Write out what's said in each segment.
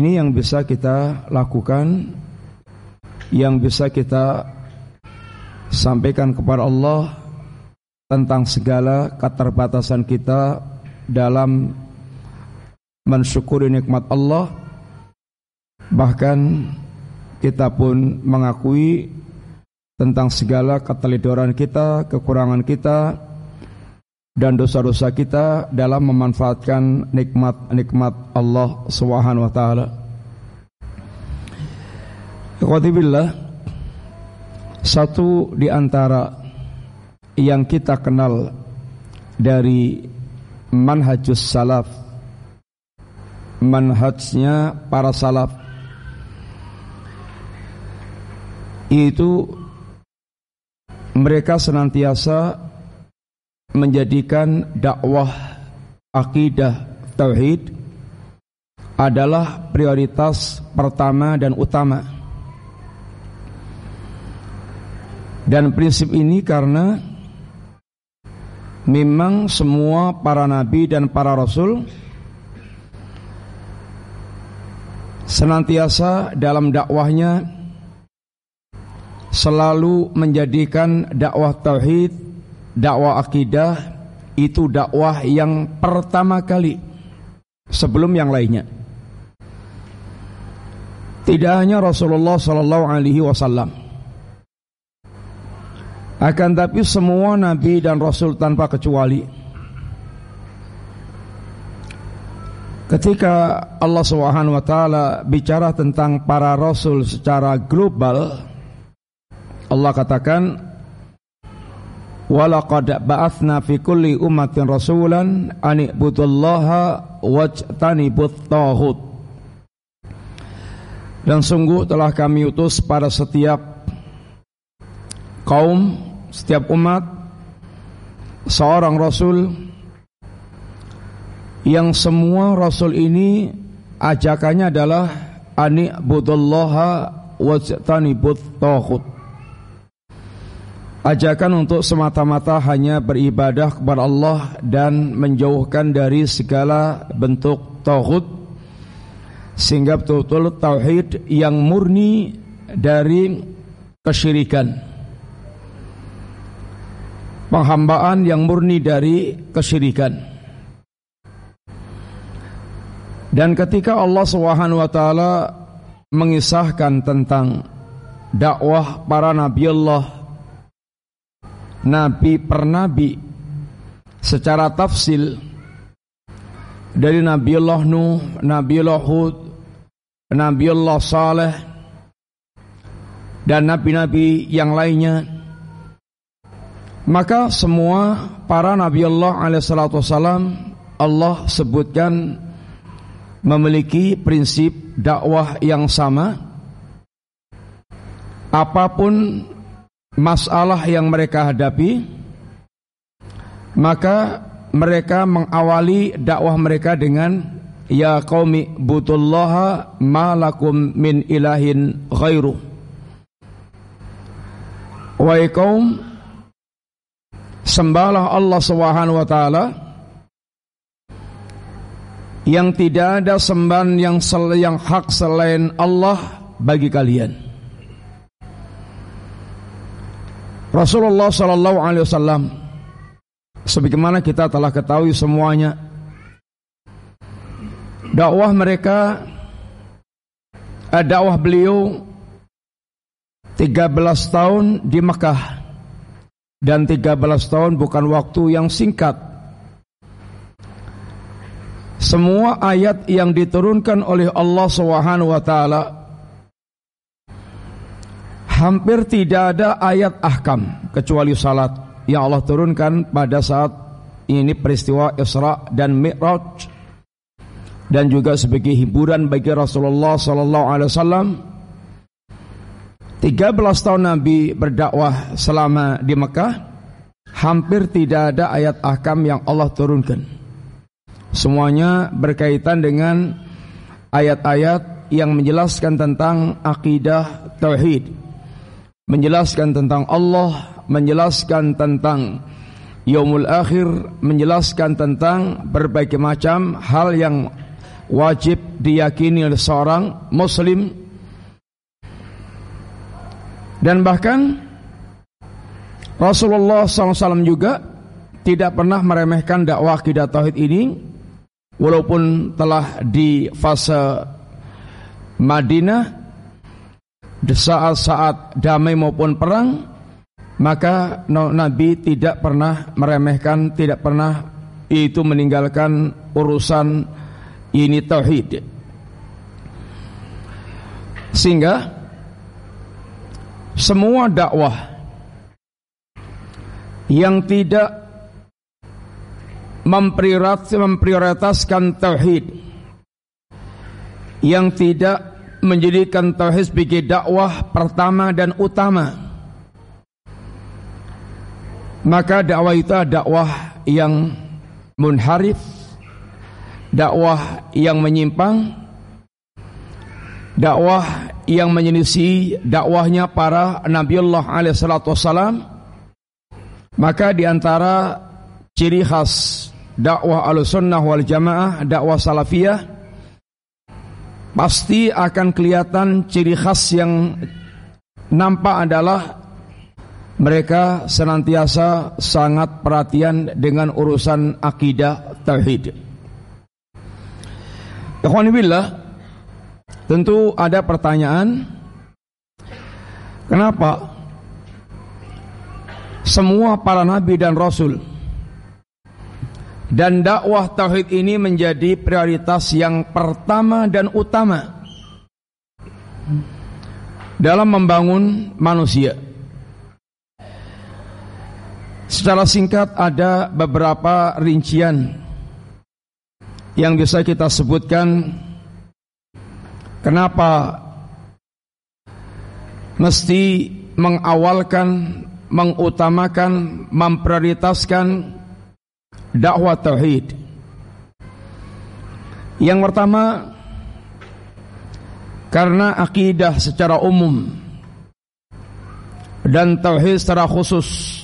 Ini yang bisa kita lakukan Yang bisa kita Sampaikan kepada Allah Tentang segala keterbatasan kita Dalam Mensyukuri nikmat Allah. Bahkan Kita pun mengakui Tentang segala ketelidoran kita Kekurangan kita dan dosa-dosa kita dalam memanfaatkan nikmat-nikmat Allah Subhanahu wa taala. Ikhwatibillah satu di antara yang kita kenal dari manhajus salaf manhajnya para salaf itu mereka senantiasa menjadikan dakwah akidah tauhid adalah prioritas pertama dan utama. Dan prinsip ini karena memang semua para nabi dan para rasul senantiasa dalam dakwahnya selalu menjadikan dakwah tauhid dakwah akidah itu dakwah yang pertama kali sebelum yang lainnya. Tidak hanya Rasulullah sallallahu alaihi wasallam. Akan tapi semua nabi dan rasul tanpa kecuali Ketika Allah Subhanahu wa taala bicara tentang para rasul secara global Allah katakan Walaqad ba'athna fi kulli ummatin rasulan an ibudullaha wajtanibut taghut. Dan sungguh telah kami utus pada setiap kaum, setiap umat seorang rasul yang semua rasul ini ajakannya adalah ani budullaha wajtanibut taghut Ajakan untuk semata-mata hanya beribadah kepada Allah dan menjauhkan dari segala bentuk tauhid sehingga betul-betul tauhid yang murni dari kesyirikan. Penghambaan yang murni dari kesyirikan. Dan ketika Allah Subhanahu wa taala mengisahkan tentang dakwah para nabi Allah nabi per nabi secara tafsil dari Nabi Allah Nuh, Nabi Allah Hud, Nabi Allah Saleh dan nabi-nabi yang lainnya maka semua para nabi Allah alaihissalatu wassalam Allah sebutkan memiliki prinsip dakwah yang sama. Apa pun masalah yang mereka hadapi maka mereka mengawali dakwah mereka dengan ya qaumi butullaha ma lakum min ilahin ghairu wa kaum sembahlah Allah Subhanahu wa taala. Yang tidak ada sembahan yang yang hak selain Allah bagi kalian Rasulullah Sallallahu Alaihi Wasallam sebagaimana kita telah ketahui semuanya dakwah mereka eh, dakwah beliau 13 tahun di Mekah dan 13 tahun bukan waktu yang singkat. Semua ayat yang diturunkan oleh Allah Subhanahu wa taala hampir tidak ada ayat ahkam kecuali salat. Yang Allah turunkan pada saat ini peristiwa Isra dan Mi'raj dan juga sebagai hiburan bagi Rasulullah sallallahu alaihi wasallam. 13 tahun Nabi berdakwah selama di Mekah hampir tidak ada ayat ahkam yang Allah turunkan. Semuanya berkaitan dengan ayat-ayat yang menjelaskan tentang akidah tauhid menjelaskan tentang Allah, menjelaskan tentang Yaumul Akhir, menjelaskan tentang berbagai macam hal yang wajib diyakini oleh seorang muslim. Dan bahkan Rasulullah SAW juga tidak pernah meremehkan dakwah akidah tauhid ini walaupun telah di fase Madinah di saat-saat damai maupun perang maka Nabi tidak pernah meremehkan tidak pernah itu meninggalkan urusan ini tauhid. Sehingga semua dakwah yang tidak memprioritaskan tauhid yang tidak menjadikan tauhid sebagai dakwah pertama dan utama. Maka dakwah itu dakwah yang munharif dakwah yang menyimpang, dakwah yang menyelisih dakwahnya para Nabiullah alaihi salatu wasalam, maka di antara ciri khas dakwah al-sunnah wal jamaah, dakwah salafiyah, pasti akan kelihatan ciri khas yang nampak adalah mereka senantiasa sangat perhatian dengan urusan akidah tauhid. Ikhwanibillah Tentu ada pertanyaan Kenapa Semua para nabi dan rasul Dan dakwah tauhid ini menjadi prioritas yang pertama dan utama Dalam membangun manusia. Secara singkat ada beberapa rincian yang bisa kita sebutkan. Kenapa mesti mengawalkan, mengutamakan, memprioritaskan dakwah tauhid. Yang pertama karena akidah secara umum dan tauhid secara khusus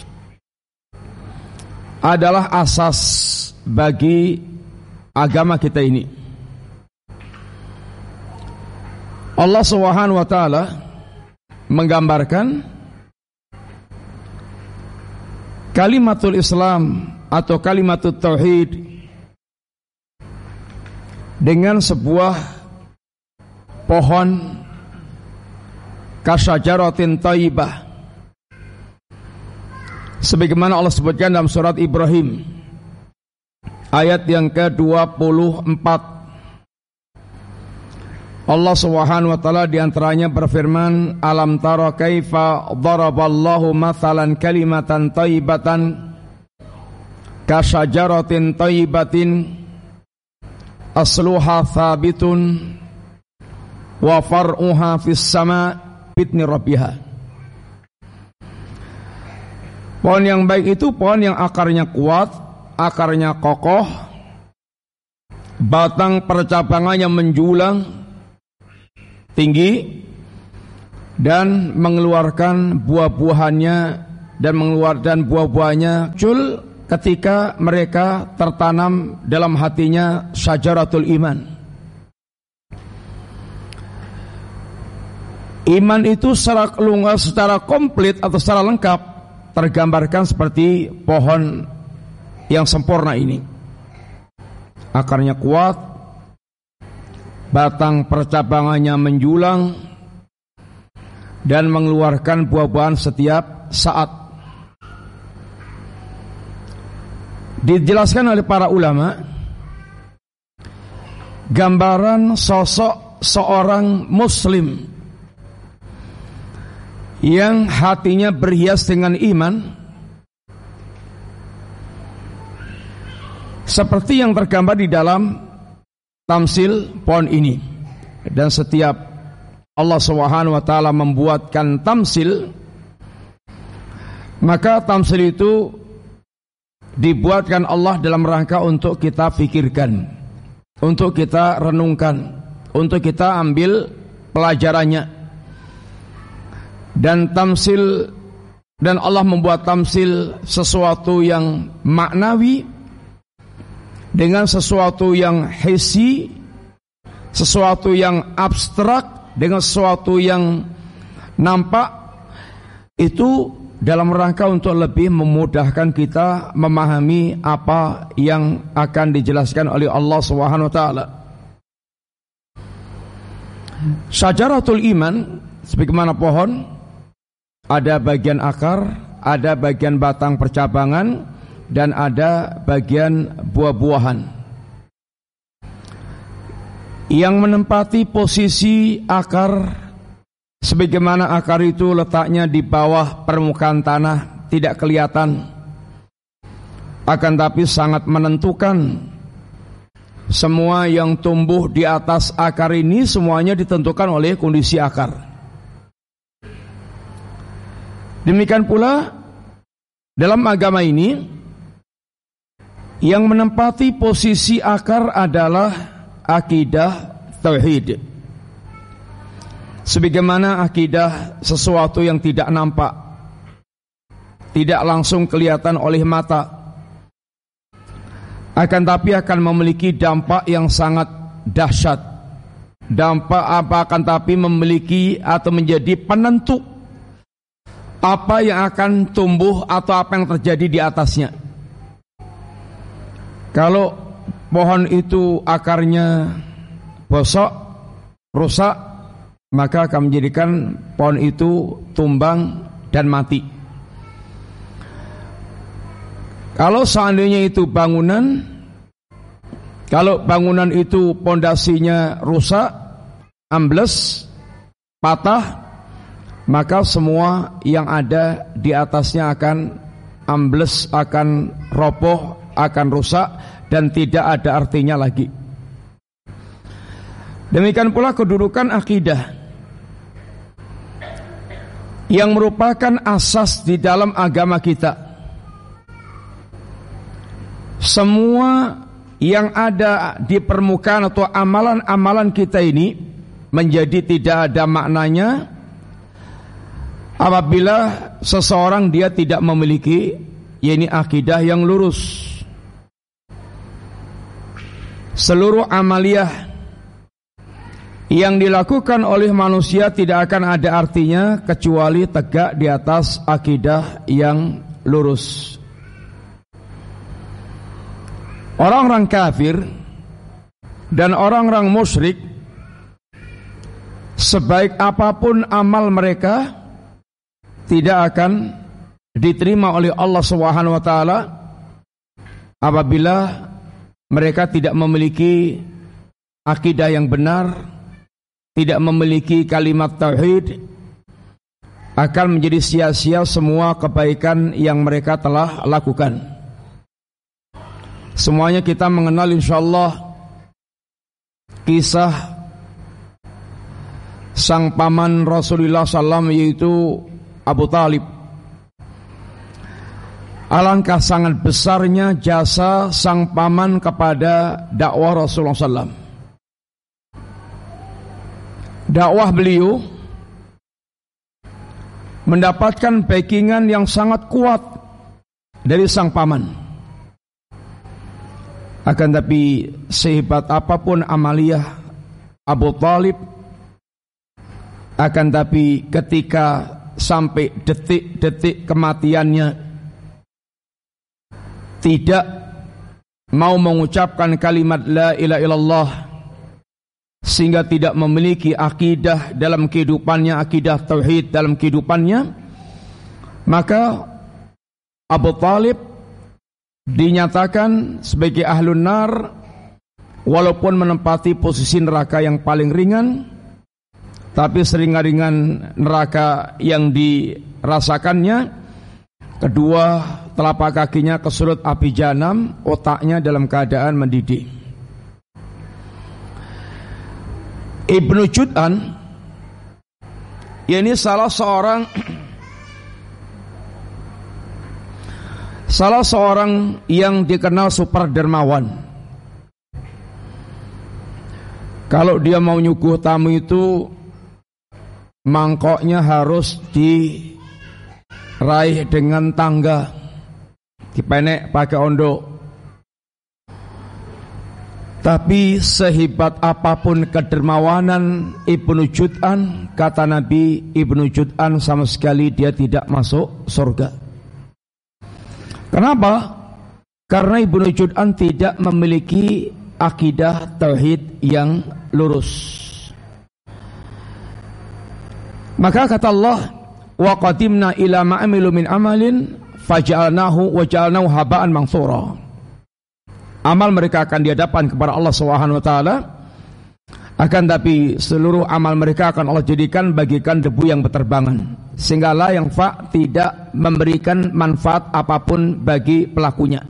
adalah asas bagi agama kita ini. Allah Subhanahu wa taala menggambarkan kalimatul Islam atau kalimatul tauhid dengan sebuah pohon kasyajaratin thayyibah sebagaimana Allah sebutkan dalam surat Ibrahim ayat yang ke-24 Allah Subhanahu wa taala di antaranya berfirman alam tara kaifa daraballahu mathalan kalimatan thayyibatan kasyajaratin thayyibatin asluha thabitun wa far'uha fis sama bitni rabbiha Pohon yang baik itu pohon yang akarnya kuat akarnya kokoh, batang percabangannya menjulang tinggi dan mengeluarkan buah-buahannya dan mengeluarkan buah-buahnya cul ketika mereka tertanam dalam hatinya syajaratul iman. Iman itu secara, secara komplit atau secara lengkap tergambarkan seperti pohon yang sempurna ini. Akarnya kuat, batang percabangannya menjulang dan mengeluarkan buah-buahan setiap saat. Dijelaskan oleh para ulama gambaran sosok seorang muslim yang hatinya berhias dengan iman seperti yang tergambar di dalam tamsil pohon ini. Dan setiap Allah Subhanahu wa taala membuatkan tamsil maka tamsil itu dibuatkan Allah dalam rangka untuk kita pikirkan untuk kita renungkan untuk kita ambil pelajarannya. Dan tamsil dan Allah membuat tamsil sesuatu yang maknawi dengan sesuatu yang hesi sesuatu yang abstrak dengan sesuatu yang nampak itu dalam rangka untuk lebih memudahkan kita memahami apa yang akan dijelaskan oleh Allah Subhanahu wa taala. Syajaratul iman sebagaimana pohon ada bagian akar, ada bagian batang percabangan dan ada bagian buah-buahan. Yang menempati posisi akar sebagaimana akar itu letaknya di bawah permukaan tanah tidak kelihatan akan tapi sangat menentukan semua yang tumbuh di atas akar ini semuanya ditentukan oleh kondisi akar. Demikian pula dalam agama ini yang menempati posisi akar adalah akidah tauhid. Sebagaimana akidah sesuatu yang tidak nampak, tidak langsung kelihatan oleh mata, akan tapi akan memiliki dampak yang sangat dahsyat. Dampak apa akan tapi memiliki atau menjadi penentu apa yang akan tumbuh atau apa yang terjadi di atasnya. Kalau pohon itu akarnya bosok, rusak, maka akan menjadikan pohon itu tumbang dan mati. Kalau seandainya itu bangunan, kalau bangunan itu pondasinya rusak, ambles, patah, maka semua yang ada di atasnya akan ambles, akan roboh, akan rusak dan tidak ada artinya lagi. Demikian pula kedudukan akidah yang merupakan asas di dalam agama kita. Semua yang ada di permukaan atau amalan-amalan kita ini menjadi tidak ada maknanya apabila seseorang dia tidak memiliki yakni akidah yang lurus. Seluruh amaliyah yang dilakukan oleh manusia tidak akan ada artinya kecuali tegak di atas akidah yang lurus. Orang-orang kafir dan orang-orang musyrik sebaik apa pun amal mereka tidak akan diterima oleh Allah Subhanahu wa taala apabila mereka tidak memiliki akidah yang benar, tidak memiliki kalimat tauhid akan menjadi sia-sia semua kebaikan yang mereka telah lakukan. Semuanya kita mengenal insyaallah kisah sang paman Rasulullah SAW yaitu Abu Talib. Alangkah sangat besarnya jasa sang paman kepada dakwah Rasulullah SAW. Dakwah beliau mendapatkan backingan yang sangat kuat dari sang paman. Akan tapi sehebat apa pun amaliyah Abu Talib Akan tapi ketika sampai detik-detik kematiannya Tidak mau mengucapkan kalimat La ilaha illallah Sehingga tidak memiliki akidah dalam kehidupannya Akidah tauhid dalam kehidupannya Maka Abu Talib dinyatakan sebagai ahlun nar walaupun menempati posisi neraka yang paling ringan tapi seringan-ringan neraka yang dirasakannya. Kedua telapak kakinya kesulut api janam otaknya dalam keadaan mendidih Ibnu Jud'an ini salah seorang Salah seorang yang dikenal super dermawan. Kalau dia mau nyuguh tamu itu Mangkoknya harus diraih dengan tangga Dipenek pakai ondo Tapi sehebat apa pun kedermawanan Ibnu Jud'an Kata Nabi Ibnu Jud'an sama sekali dia tidak masuk surga. Kenapa? Karena Ibnu Jud'an tidak memiliki akidah tauhid yang lurus. Maka kata Allah Wa qadimna ila ma'amilu min amalin Faja'alnahu wa ja'alnahu haba'an mangsura amal mereka akan dihadapan kepada Allah Subhanahu wa taala. Akan tapi seluruh amal mereka akan Allah jadikan bagikan debu yang berterbangan. Sehingga la yang fa tidak memberikan manfaat apa pun bagi pelakunya.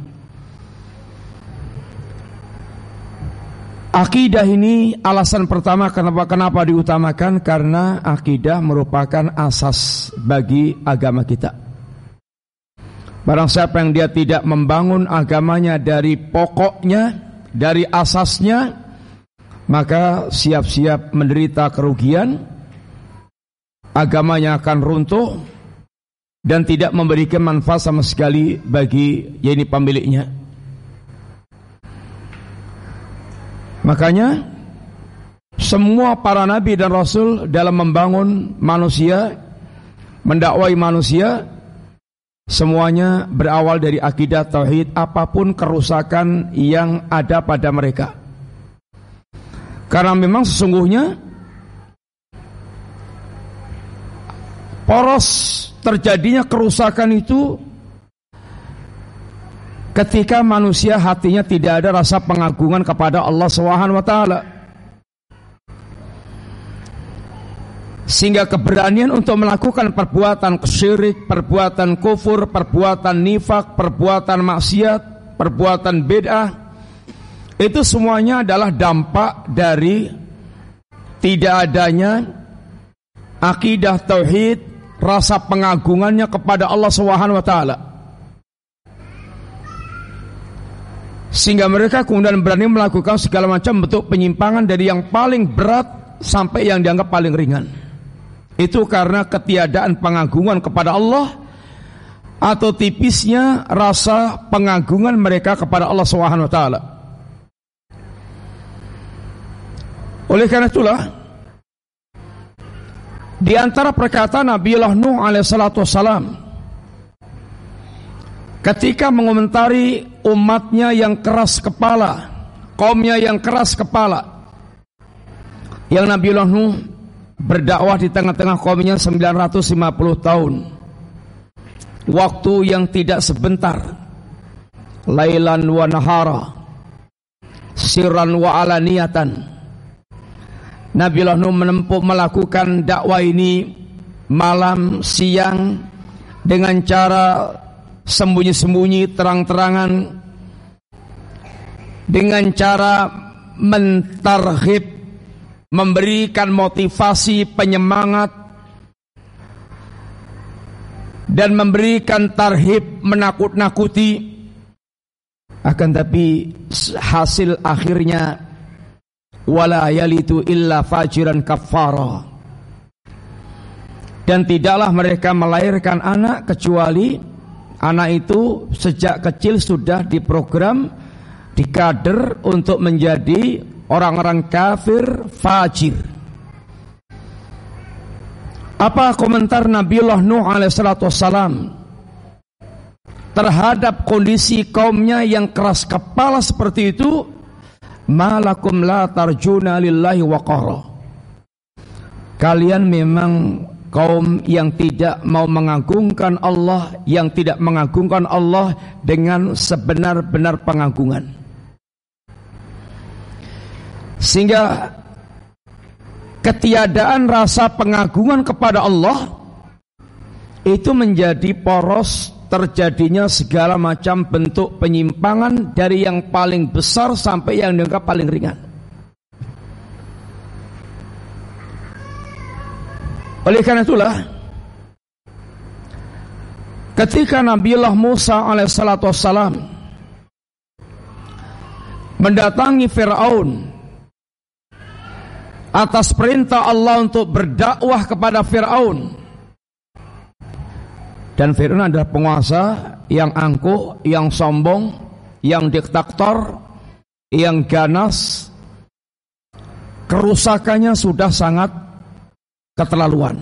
Akidah ini alasan pertama kenapa kenapa diutamakan? Karena akidah merupakan asas bagi agama kita. Barang siapa yang dia tidak membangun agamanya dari pokoknya, dari asasnya, maka siap-siap menderita kerugian, agamanya akan runtuh dan tidak memberikan manfaat sama sekali bagi yaitu pemiliknya. Makanya semua para nabi dan rasul dalam membangun manusia, mendakwai manusia Semuanya berawal dari akidah tauhid apa pun kerusakan yang ada pada mereka. Karena memang sesungguhnya poros terjadinya kerusakan itu ketika manusia hatinya tidak ada rasa pengagungan kepada Allah Subhanahu wa taala. Sehingga keberanian untuk melakukan perbuatan kesyirik, perbuatan kufur, perbuatan nifak, perbuatan maksiat, perbuatan bid'ah itu semuanya adalah dampak dari tidak adanya akidah tauhid, rasa pengagungannya kepada Allah Subhanahu wa taala. Sehingga mereka kemudian berani melakukan segala macam bentuk penyimpangan dari yang paling berat sampai yang dianggap paling ringan. Itu karena ketiadaan pengagungan kepada Allah atau tipisnya rasa pengagungan mereka kepada Allah Subhanahu wa taala. Oleh karena itulah di antara perkataan Nabiullah Nuh alaihissalatu wassalam ketika mengomentari umatnya yang keras kepala, kaumnya yang keras kepala, yang Nabiullah Nuh berdakwah di tengah-tengah kaumnya 950 tahun. Waktu yang tidak sebentar. Lailan wa nahara. Sirran wa alaniyatan. Nabi Nuh menempuh melakukan dakwah ini malam siang dengan cara sembunyi-sembunyi terang-terangan dengan cara mentarhib memberikan motivasi penyemangat dan memberikan tarhib menakut-nakuti. Akan tapi hasil akhirnya wala yalitu illa fajiran kafara dan tidaklah mereka melahirkan anak kecuali anak itu sejak kecil sudah diprogram dikader untuk menjadi orang-orang kafir fajir. Apa komentar Nabiullah Nuh alaihissalatu wassalam terhadap kondisi kaumnya yang keras kepala seperti itu? Malakum la tarjuna lillahi waqara. Kalian memang kaum yang tidak mau mengagungkan Allah, yang tidak mengagungkan Allah dengan sebenar-benar pengagungan. Sehingga ketiadaan rasa pengagungan kepada Allah itu menjadi poros terjadinya segala macam bentuk penyimpangan dari yang paling besar sampai yang dianggap paling ringan. Oleh karena itulah ketika Nabiullah Musa alaihissalatu wassalam mendatangi Fir'aun atas perintah Allah untuk berdakwah kepada Firaun. Dan Firaun adalah penguasa yang angkuh, yang sombong, yang diktator, yang ganas kerusakannya sudah sangat keterlaluan.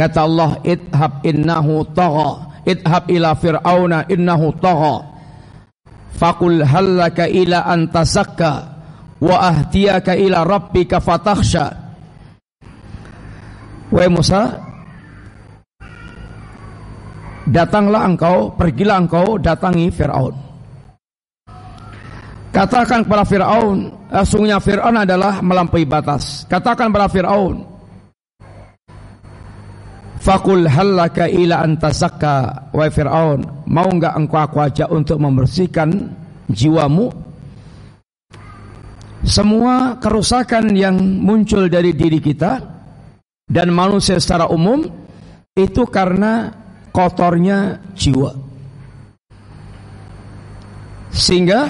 Kata Allah, "Idhab innahu tagha." Idhab ila fir'auna innahu tagha. Fakul hallaka ila an tazakka wa ahdiyaka ila rabbika fatakhsha. Wahai Musa, datanglah engkau, pergilah engkau datangi Firaun. Katakan kepada Firaun, eh, sungguhnya Firaun adalah melampaui batas. Katakan kepada Firaun, Fakul halaka ila antazakka wa Fir'aun Mau enggak engkau aku ajak untuk membersihkan jiwamu Semua kerusakan yang muncul dari diri kita Dan manusia secara umum Itu karena kotornya jiwa Sehingga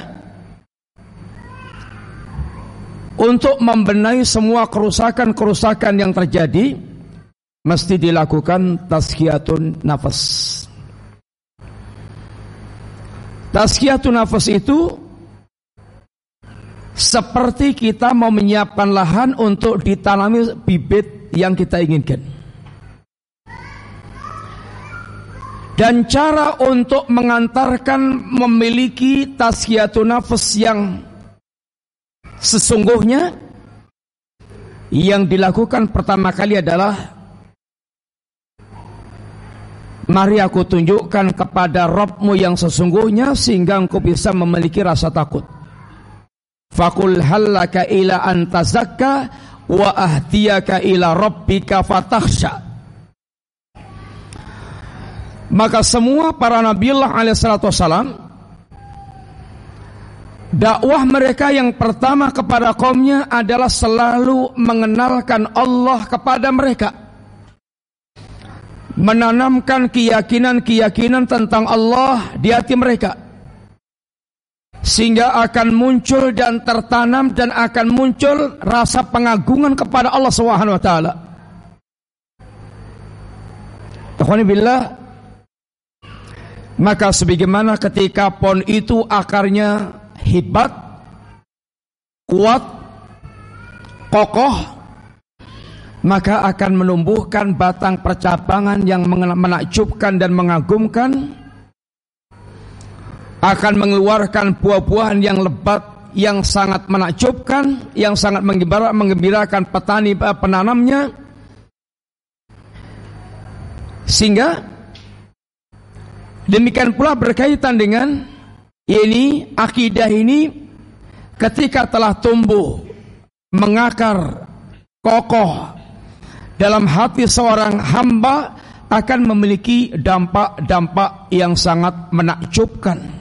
Untuk membenahi semua kerusakan-kerusakan yang terjadi mesti dilakukan tazkiyatun nafas. Tazkiyatun nafas itu seperti kita mau menyiapkan lahan untuk ditanami bibit yang kita inginkan. Dan cara untuk mengantarkan memiliki tazkiyatun nafas yang sesungguhnya yang dilakukan pertama kali adalah Mari aku tunjukkan kepada Robmu yang sesungguhnya sehingga engkau bisa memiliki rasa takut. Fakul halaka ila antazakka wa ahdiyaka ila rabbika fatahsha. Maka semua para nabiullah alaihissalatu wassalam dakwah mereka yang pertama kepada kaumnya adalah selalu mengenalkan Allah kepada mereka menanamkan keyakinan-keyakinan tentang Allah di hati mereka sehingga akan muncul dan tertanam dan akan muncul rasa pengagungan kepada Allah Subhanahu wa taala. billah maka sebagaimana ketika pohon itu akarnya hebat, kuat, kokoh, maka akan menumbuhkan batang percabangan yang menakjubkan dan mengagumkan akan mengeluarkan buah-buahan yang lebat yang sangat menakjubkan yang sangat mengembirakan petani eh, penanamnya sehingga demikian pula berkaitan dengan ini akidah ini ketika telah tumbuh mengakar kokoh dalam hati seorang hamba akan memiliki dampak-dampak yang sangat menakjubkan.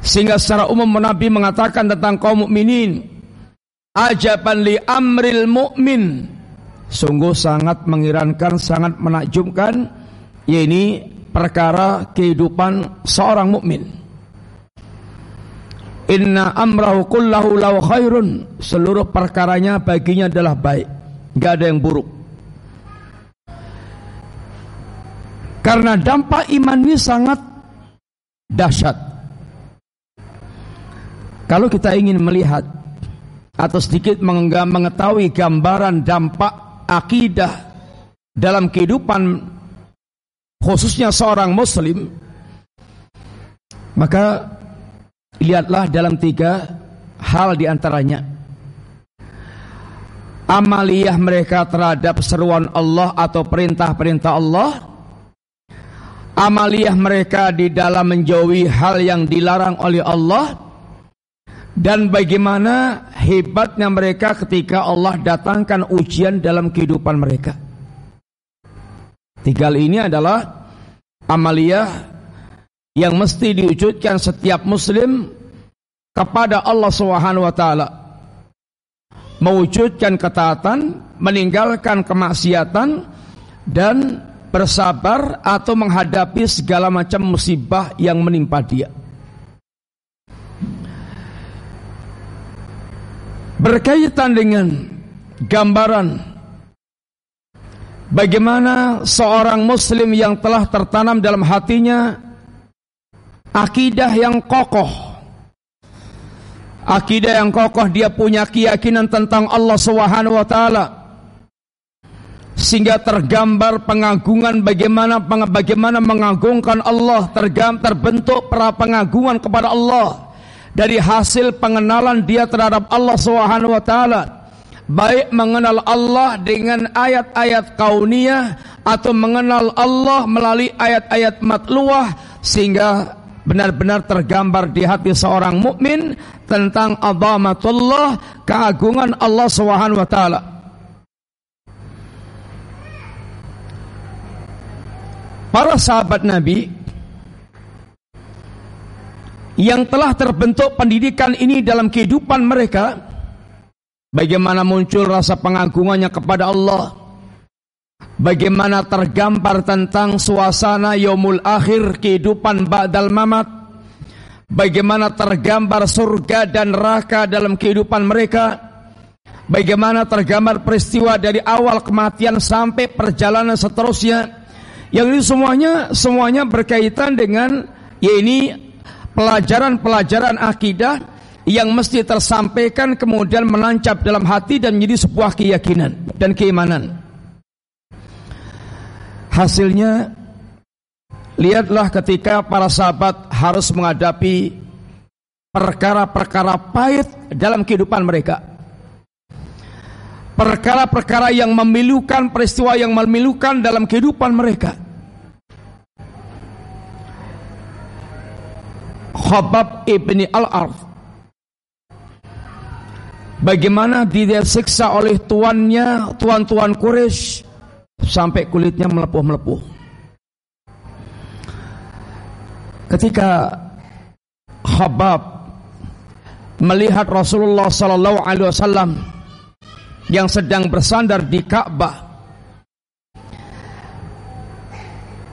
Sehingga secara umum Nabi mengatakan tentang kaum mukminin, ajaban li amril mukmin. Sungguh sangat mengirankan, sangat menakjubkan, yaitu perkara kehidupan seorang mukmin. Inna amrahu kullahu lau khairun. Seluruh perkaranya baginya adalah baik nggak ada yang buruk. Karena dampak iman ini sangat dahsyat. Kalau kita ingin melihat atau sedikit mengetahui gambaran dampak akidah dalam kehidupan khususnya seorang muslim maka lihatlah dalam tiga hal di antaranya amaliyah mereka terhadap seruan Allah atau perintah-perintah Allah. Amaliyah mereka di dalam menjauhi hal yang dilarang oleh Allah dan bagaimana hebatnya mereka ketika Allah datangkan ujian dalam kehidupan mereka tiga ini adalah amaliyah yang mesti diwujudkan setiap muslim kepada Allah Subhanahu wa taala mewujudkan ketaatan, meninggalkan kemaksiatan dan bersabar atau menghadapi segala macam musibah yang menimpa dia. Berkaitan dengan gambaran bagaimana seorang muslim yang telah tertanam dalam hatinya akidah yang kokoh Akidah yang kokoh dia punya keyakinan tentang Allah Subhanahu wa taala. Sehingga tergambar pengagungan bagaimana bagaimana mengagungkan Allah, tergam terbentuk para pengagungan kepada Allah dari hasil pengenalan dia terhadap Allah Subhanahu wa taala. Baik mengenal Allah dengan ayat-ayat kauniyah atau mengenal Allah melalui ayat-ayat matluah sehingga benar-benar tergambar di hati seorang mukmin tentang azamatullah, keagungan Allah Subhanahu wa taala. Para sahabat Nabi yang telah terbentuk pendidikan ini dalam kehidupan mereka, bagaimana muncul rasa pengagungannya kepada Allah, Bagaimana tergambar tentang suasana yaumul akhir kehidupan ba'dal mamat. Bagaimana tergambar surga dan neraka dalam kehidupan mereka. Bagaimana tergambar peristiwa dari awal kematian sampai perjalanan seterusnya. Yang ini semuanya semuanya berkaitan dengan ya ini pelajaran-pelajaran akidah yang mesti tersampaikan kemudian menancap dalam hati dan menjadi sebuah keyakinan dan keimanan. Hasilnya lihatlah ketika para sahabat harus menghadapi perkara-perkara pahit dalam kehidupan mereka. Perkara-perkara yang memilukan, peristiwa yang memilukan dalam kehidupan mereka. Khabab ibni al-Arth Bagaimana dia siksa oleh tuannya, tuan-tuan Quraisy sampai kulitnya melepuh-melepuh. Ketika Khabab melihat Rasulullah sallallahu alaihi wasallam yang sedang bersandar di Ka'bah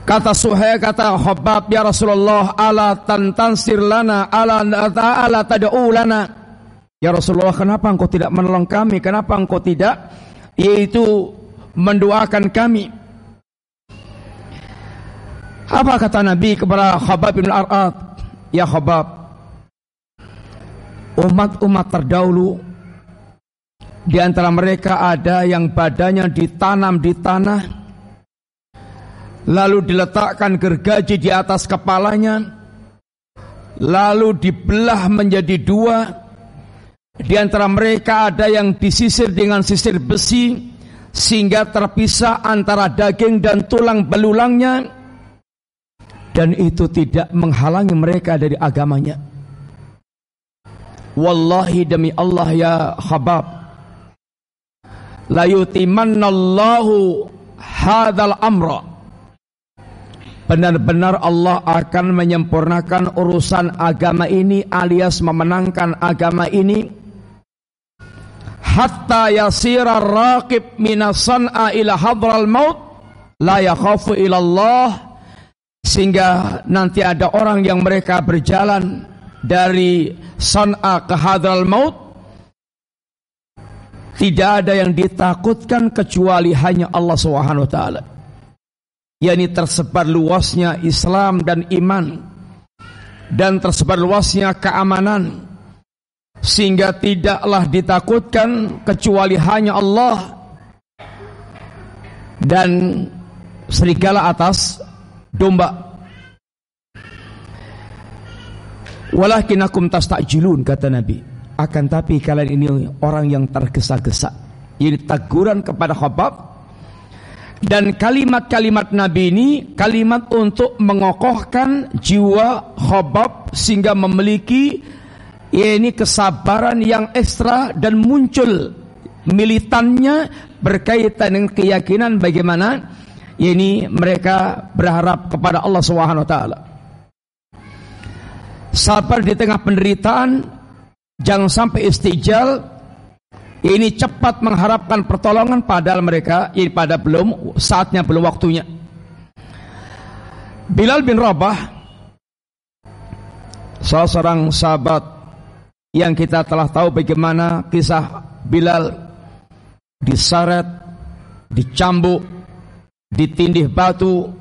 Kata Suhail kata Khabab ya Rasulullah ala tantansir lana ala ala tad'u lana Ya Rasulullah kenapa engkau tidak menolong kami kenapa engkau tidak yaitu mendoakan kami. Apa kata Nabi kepada Khabab bin Ar'ad? Ya Khabab, umat-umat terdahulu di antara mereka ada yang badannya ditanam di tanah lalu diletakkan gergaji di atas kepalanya lalu dibelah menjadi dua. Di antara mereka ada yang disisir dengan sisir besi sehingga terpisah antara daging dan tulang belulangnya. Dan itu tidak menghalangi mereka dari agamanya. Wallahi demi Allah ya Khabab la yutimannallahu amra Benar-benar Allah akan menyempurnakan urusan agama ini alias memenangkan agama ini. Hatta yasira raqib minasan'a ila hadral maut la yakhafu ilallah sehingga nanti ada orang yang mereka berjalan dari san'a ke hadral maut. Tidak ada yang ditakutkan kecuali hanya Allah Subhanahu wa taala yakni tersebar luasnya Islam dan iman dan tersebar luasnya keamanan sehingga tidaklah ditakutkan kecuali hanya Allah dan serigala atas domba. Walakinakum tastajilun kata Nabi. Akan tapi kalian ini orang yang tergesa-gesa. Ini teguran kepada Khabab dan kalimat-kalimat Nabi ini kalimat untuk mengokohkan jiwa Khabab sehingga memiliki ya ini kesabaran yang ekstra dan muncul militannya berkaitan dengan keyakinan bagaimana ya ini mereka berharap kepada Allah Subhanahu wa taala. Sabar di tengah penderitaan, jangan sampai istijal. Ini cepat mengharapkan pertolongan padahal mereka ini pada belum saatnya belum waktunya. Bilal bin Rabah salah seorang sahabat yang kita telah tahu bagaimana kisah Bilal diseret, dicambuk, ditindih batu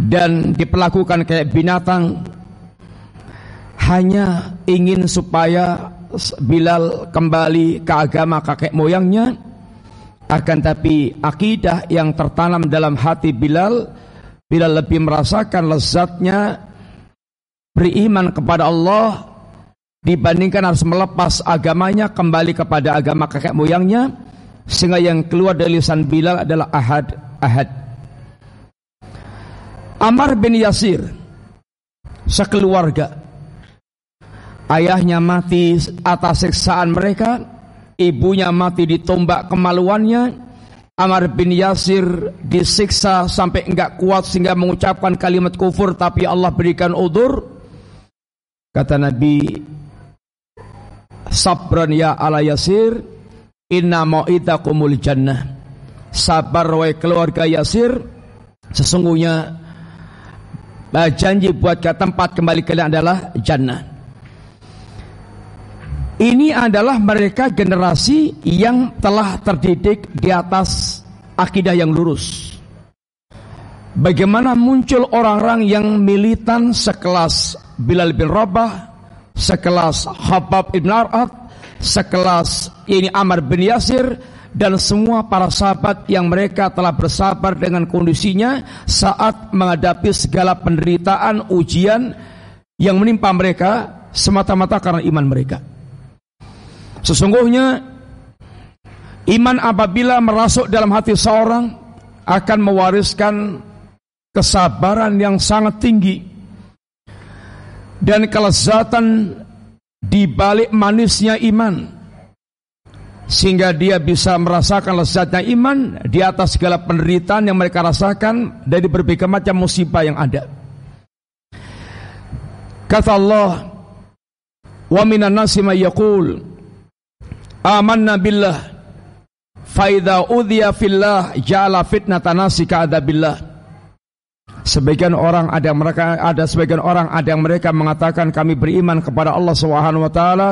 dan diperlakukan kayak binatang hanya ingin supaya Bilal kembali ke agama kakek moyangnya. Akan tapi akidah yang tertanam dalam hati Bilal Bilal lebih merasakan lezatnya beriman kepada Allah dibandingkan harus melepas agamanya kembali kepada agama kakek moyangnya sehingga yang keluar dari lisan Bilal adalah ahad ahad. Amar bin Yasir sekeluarga ayahnya mati atas siksaan mereka ibunya mati ditombak kemaluannya. Amar bin Yasir disiksa sampai enggak kuat sehingga mengucapkan kalimat kufur tapi Allah berikan udur. Kata Nabi Sabran ya ala Yasir Inna mau'idakumul jannah. Sabar wahai keluarga Yasir Sesungguhnya Janji buat ke tempat kembali kalian adalah jannah Ini adalah mereka generasi yang telah terdidik di atas akidah yang lurus Bagaimana muncul orang-orang yang militan sekelas Bilal bin Rabah, sekelas Habab ibn Arad, sekelas ini Amr bin Yasir dan semua para sahabat yang mereka telah bersabar dengan kondisinya saat menghadapi segala penderitaan ujian yang menimpa mereka semata-mata karena iman mereka. Sesungguhnya iman apabila merasuk dalam hati seorang akan mewariskan kesabaran yang sangat tinggi dan kelezatan di balik manisnya iman sehingga dia bisa merasakan lezatnya iman di atas segala penderitaan yang mereka rasakan dari berbagai macam musibah yang ada. Kata Allah, "Wa minan nasi may yaqul amanna billah. Fa idza udhiya fillah ja'ala fitnatan nasi ka'adabillah." Sebagian orang ada mereka ada sebagian orang ada yang mereka mengatakan kami beriman kepada Allah Subhanahu wa taala.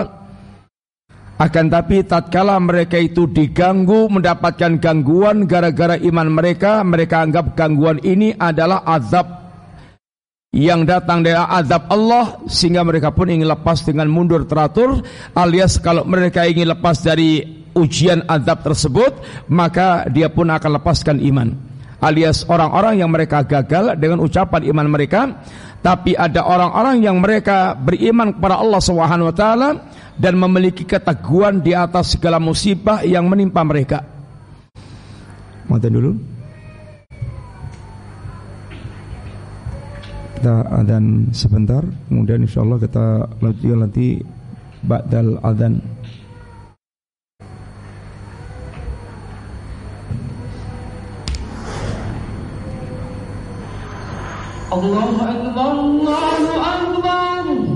Akan tapi tatkala mereka itu diganggu mendapatkan gangguan gara-gara iman mereka mereka anggap gangguan ini adalah azab yang datang dari azab Allah sehingga mereka pun ingin lepas dengan mundur teratur alias kalau mereka ingin lepas dari ujian azab tersebut maka dia pun akan lepaskan iman alias orang-orang yang mereka gagal dengan ucapan iman mereka tapi ada orang-orang yang mereka beriman kepada Allah Subhanahu wa taala dan memiliki keteguhan di atas segala musibah yang menimpa mereka. Mata dulu. kita adan sebentar, kemudian insya Allah kita lanjutkan nanti ba'dal adan. Allahu Akbar, Allahu Akbar.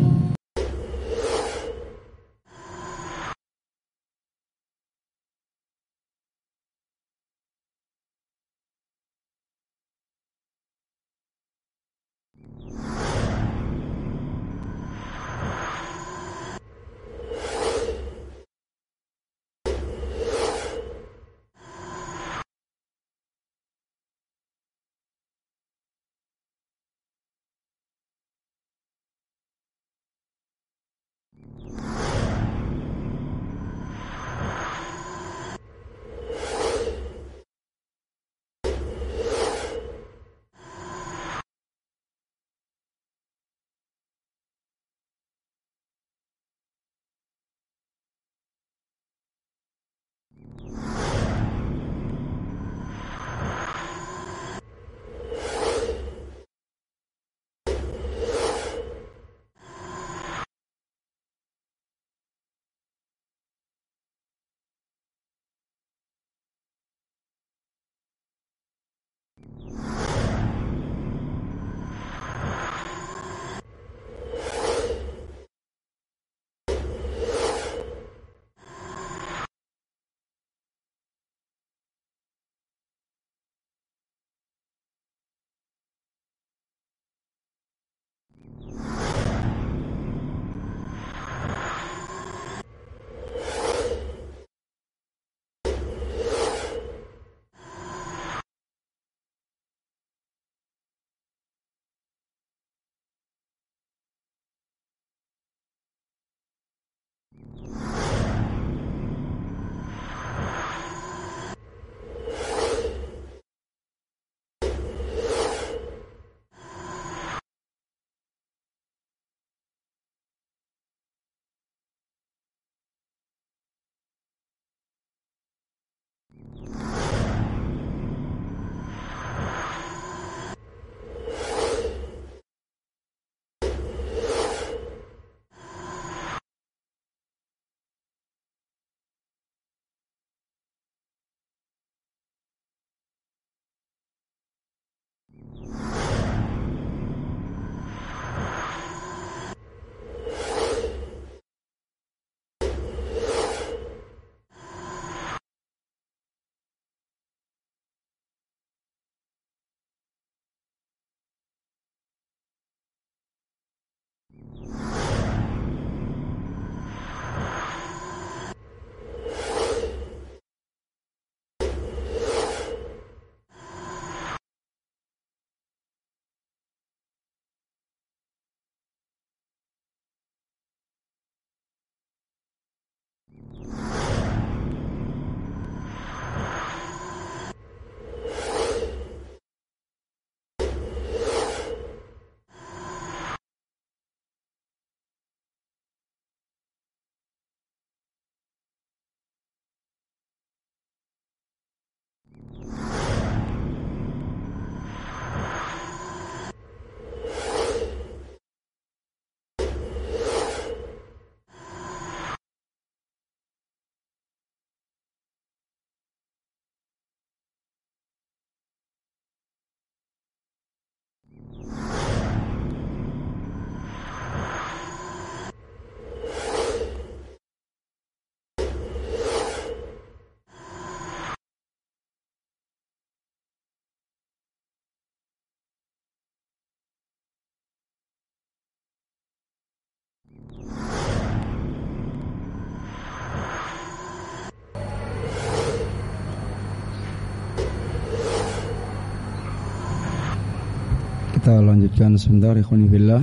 Kita lanjutkan sebentar ikhwanillah.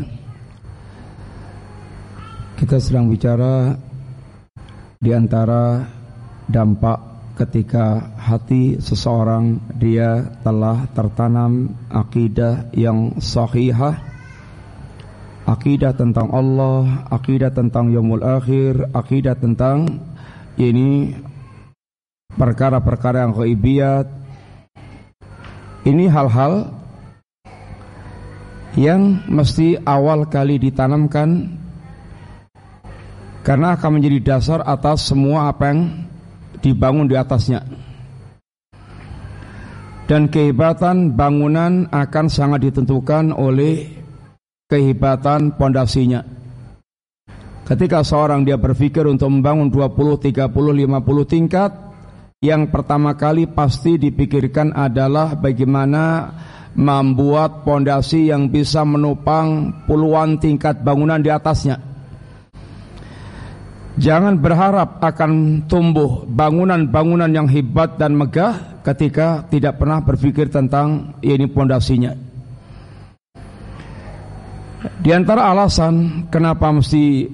Kita sedang bicara di antara dampak ketika hati seseorang dia telah tertanam akidah yang sahihah akidah tentang Allah, akidah tentang yaumul akhir, akidah tentang ini perkara-perkara yang ghaibiyat. Ini hal-hal yang mesti awal kali ditanamkan karena akan menjadi dasar atas semua apa yang dibangun di atasnya. Dan kehebatan bangunan akan sangat ditentukan oleh kehebatan pondasinya. Ketika seorang dia berpikir untuk membangun 20, 30, 50 tingkat, yang pertama kali pasti dipikirkan adalah bagaimana membuat pondasi yang bisa menopang puluhan tingkat bangunan di atasnya. Jangan berharap akan tumbuh bangunan-bangunan yang hebat dan megah ketika tidak pernah berpikir tentang ini pondasinya. Di antara alasan kenapa mesti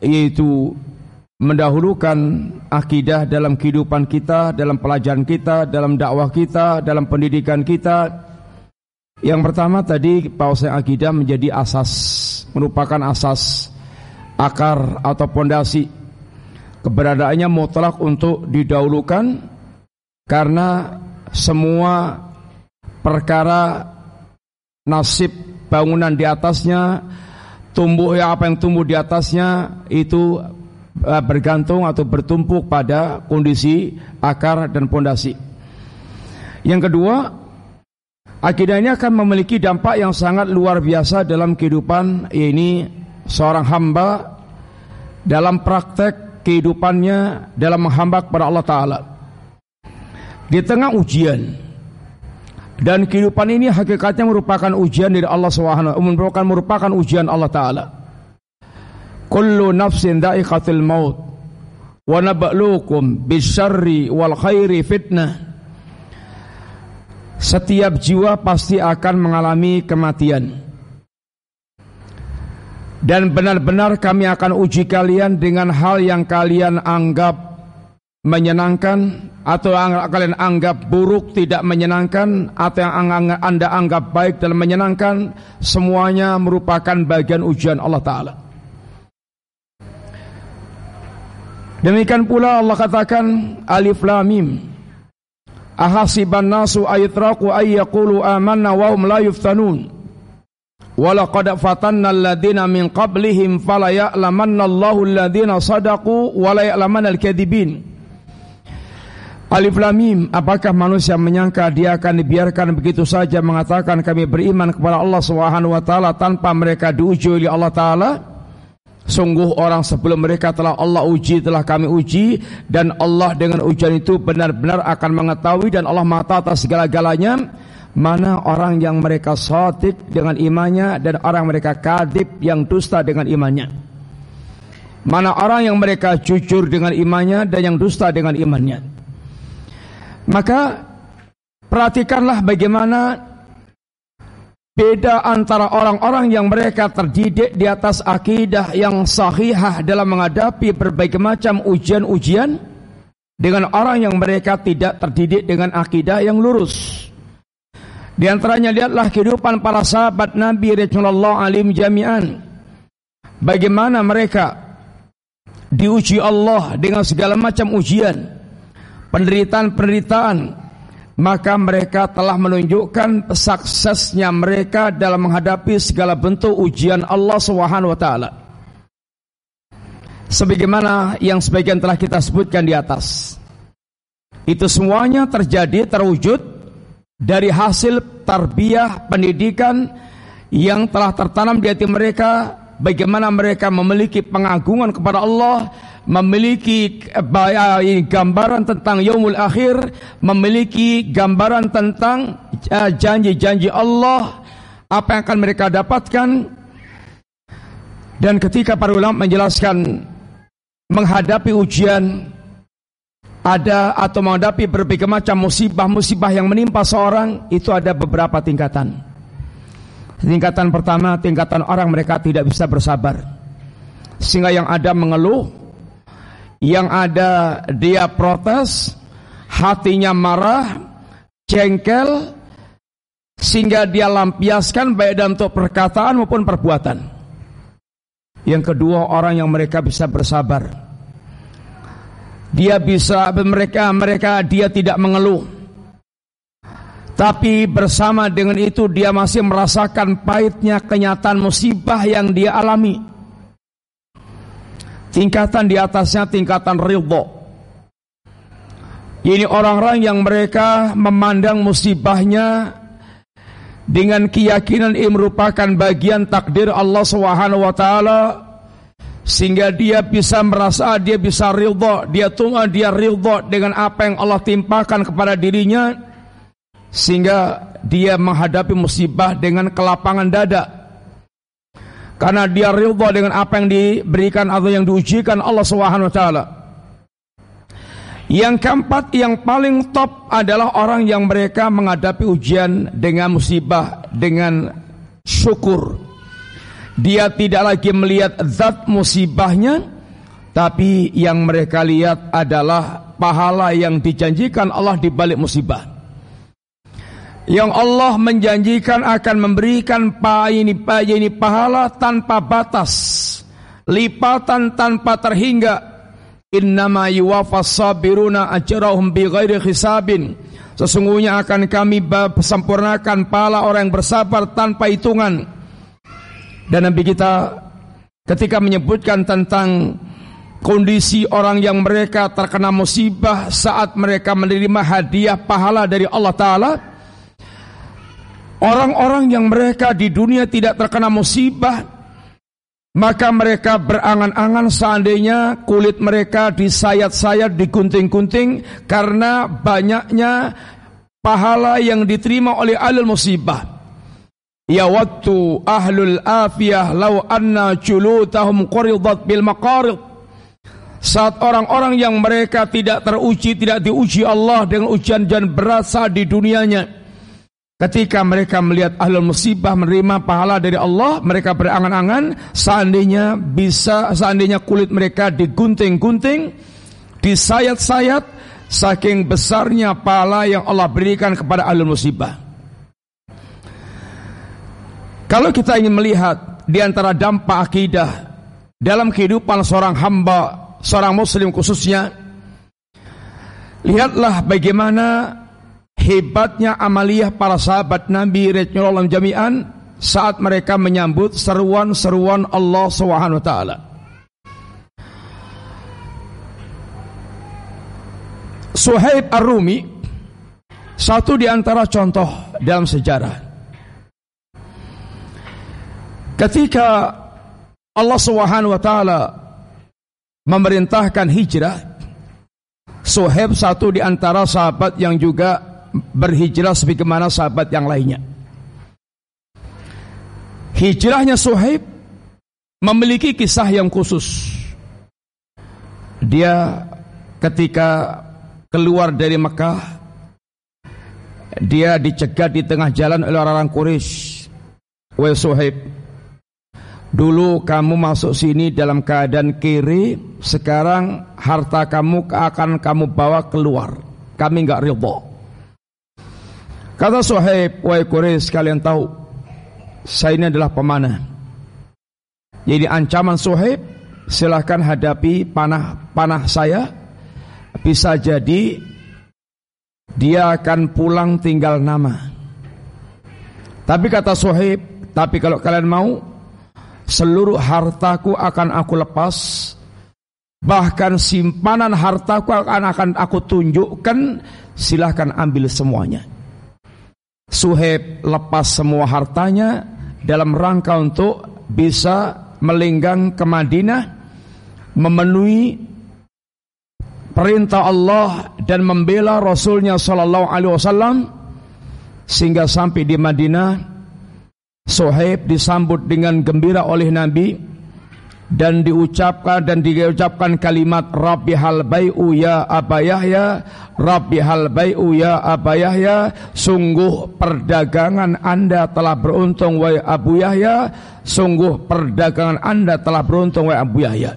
yaitu mendahulukan akidah dalam kehidupan kita, dalam pelajaran kita, dalam dakwah kita, dalam pendidikan kita, yang pertama tadi bahwa akidah menjadi asas, merupakan asas akar atau pondasi. Keberadaannya mutlak untuk didahulukan karena semua perkara nasib bangunan di atasnya, tumbuh ya apa yang tumbuh di atasnya itu eh, bergantung atau bertumpuk pada kondisi akar dan pondasi. Yang kedua, Akidah ini akan memiliki dampak yang sangat luar biasa dalam kehidupan ini seorang hamba dalam praktek kehidupannya dalam menghamba kepada Allah Ta'ala. Di tengah ujian dan kehidupan ini hakikatnya merupakan ujian dari Allah SWT merupakan, merupakan ujian Allah Ta'ala. Kullu nafsin da'iqatil maut wa naba'lukum bisyarri wal khairi fitnah setiap jiwa pasti akan mengalami kematian. Dan benar-benar kami akan uji kalian dengan hal yang kalian anggap menyenangkan atau kalian anggap buruk tidak menyenangkan atau yang anda anggap baik dan menyenangkan semuanya merupakan bagian ujian Allah Ta'ala demikian pula Allah katakan alif lam mim Ahasiban nasu ayatraku ayyakulu amanna wa hum la yuftanun. Walaqad fatanna alladhina min qablihim fala ya'lamanna Allahu alladhina sadaqu wa la ya'lamanna al-kadhibin. Alif Lam Mim, apakah manusia menyangka dia akan dibiarkan begitu saja mengatakan kami beriman kepada Allah Subhanahu wa taala tanpa mereka diuji oleh Allah taala? Sungguh orang sebelum mereka telah Allah uji, telah kami uji Dan Allah dengan ujian itu benar-benar akan mengetahui Dan Allah mata atas segala-galanya Mana orang yang mereka sotik dengan imannya Dan orang mereka kadib yang dusta dengan imannya. Mana orang yang mereka jujur dengan imannya Dan yang dusta dengan imannya. Maka Perhatikanlah bagaimana Beda antara orang-orang yang mereka terdidik di atas akidah yang sahihah dalam menghadapi berbagai macam ujian-ujian dengan orang yang mereka tidak terdidik dengan akidah yang lurus. Di antaranya lihatlah kehidupan para sahabat Nabi Rasulullah alim jami'an. Bagaimana mereka diuji Allah dengan segala macam ujian, penderitaan-penderitaan, maka mereka telah menunjukkan suksesnya mereka dalam menghadapi segala bentuk ujian Allah Subhanahu wa taala. Sebagaimana yang sebagian telah kita sebutkan di atas. Itu semuanya terjadi terwujud dari hasil tarbiyah pendidikan yang telah tertanam di hati mereka bagaimana mereka memiliki pengagungan kepada Allah memiliki eh, gambaran tentang yaumul akhir, memiliki gambaran tentang eh, janji-janji Allah, apa yang akan mereka dapatkan. Dan ketika para ulama menjelaskan menghadapi ujian ada atau menghadapi berbagai macam musibah-musibah yang menimpa seorang itu ada beberapa tingkatan. Tingkatan pertama, tingkatan orang mereka tidak bisa bersabar. Sehingga yang ada mengeluh, yang ada dia protes, hatinya marah, jengkel, sehingga dia lampiaskan baik dalam untuk perkataan maupun perbuatan. Yang kedua, orang yang mereka bisa bersabar. Dia bisa mereka mereka dia tidak mengeluh tapi bersama dengan itu dia masih merasakan pahitnya kenyataan musibah yang dia alami. Tingkatan di atasnya tingkatan ridho. Ini orang-orang yang mereka memandang musibahnya dengan keyakinan ini merupakan bagian takdir Allah Subhanahu wa taala sehingga dia bisa merasa dia bisa ridho, dia tunggu dia ridho dengan apa yang Allah timpakan kepada dirinya sehingga dia menghadapi musibah dengan kelapangan dada karena dia ridha dengan apa yang diberikan atau yang diujikan Allah Subhanahu wa taala. Yang keempat yang paling top adalah orang yang mereka menghadapi ujian dengan musibah dengan syukur. Dia tidak lagi melihat zat musibahnya tapi yang mereka lihat adalah pahala yang dijanjikan Allah di balik musibah yang Allah menjanjikan akan memberikan ini ini pahala tanpa batas lipatan tanpa terhingga. Innama yuwafas sabiruna ajrahum bighairi hisabin. Sesungguhnya akan kami sempurnakan pahala orang yang bersabar tanpa hitungan. Dan Nabi kita ketika menyebutkan tentang kondisi orang yang mereka terkena musibah saat mereka menerima hadiah pahala dari Allah Ta'ala Orang-orang yang mereka di dunia tidak terkena musibah maka mereka berangan-angan seandainya kulit mereka disayat-sayat, digunting-gunting karena banyaknya pahala yang diterima oleh alul musibah. Ya waktu ahlul afiyah lau anna julutahum quridat bil maqarid. Saat orang-orang yang mereka tidak teruji, tidak diuji Allah dengan ujian dan berasa di dunianya Ketika mereka melihat ahlul musibah menerima pahala dari Allah, mereka berangan-angan seandainya bisa seandainya kulit mereka digunting-gunting, disayat-sayat saking besarnya pahala yang Allah berikan kepada ahlul musibah. Kalau kita ingin melihat di antara dampak akidah dalam kehidupan seorang hamba, seorang muslim khususnya, lihatlah bagaimana hebatnya amaliyah para sahabat Nabi radhiyallahu jami'an saat mereka menyambut seruan-seruan Allah Subhanahu wa taala. Suhaib Ar-Rumi satu di antara contoh dalam sejarah. Ketika Allah Subhanahu wa taala memerintahkan hijrah, Suhaib satu di antara sahabat yang juga berhijrah sebagaimana sahabat yang lainnya. Hijrahnya Suhaib memiliki kisah yang khusus. Dia ketika keluar dari Mekah, dia dicegat di tengah jalan oleh orang-orang Quraisy. Wahai Suhaib, dulu kamu masuk sini dalam keadaan kiri, sekarang harta kamu akan kamu bawa keluar. Kami nggak ridho. Kata Suhaib, wahai Quraisy kalian tahu saya ini adalah pemanah. Jadi ancaman Suhaib, silahkan hadapi panah panah saya. Bisa jadi dia akan pulang tinggal nama. Tapi kata Suhaib, tapi kalau kalian mau, seluruh hartaku akan aku lepas. Bahkan simpanan hartaku akan akan aku tunjukkan, silahkan ambil semuanya. Suhaib lepas semua hartanya dalam rangka untuk bisa melinggang ke Madinah memenuhi perintah Allah dan membela Rasulnya Sallallahu Alaihi Wasallam sehingga sampai di Madinah Suhaib disambut dengan gembira oleh Nabi dan diucapkan dan diucapkan kalimat Rabbi hal bai'u ya Aba Yahya. Rabbi hal bai'u ya Aba Yahya. Sungguh perdagangan Anda telah beruntung wahai Abu Yahya. Sungguh perdagangan Anda telah beruntung wahai Abu Yahya.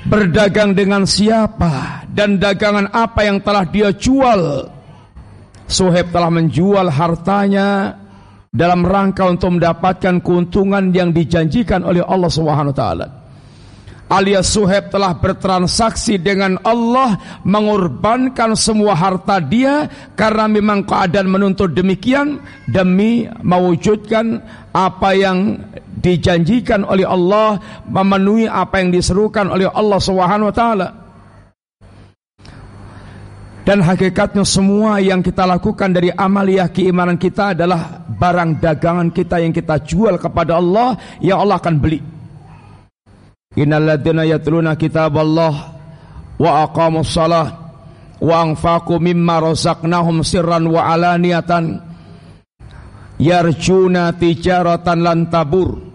Berdagang dengan siapa dan dagangan apa yang telah dia jual? Suhaib telah menjual hartanya dalam rangka untuk mendapatkan keuntungan yang dijanjikan oleh Allah Subhanahu taala. Alias Suhaib telah bertransaksi dengan Allah mengorbankan semua harta dia karena memang keadaan menuntut demikian demi mewujudkan apa yang dijanjikan oleh Allah memenuhi apa yang diserukan oleh Allah Subhanahu wa taala. Dan hakikatnya semua yang kita lakukan dari amaliyah keimanan kita adalah barang dagangan kita yang kita jual kepada Allah yang Allah akan beli. Innal ladzina yatluna kitaballah wa aqamus salah wa anfaqu mimma razaqnahum sirran wa alaniyatan yarjuna tijaratan lan tabur.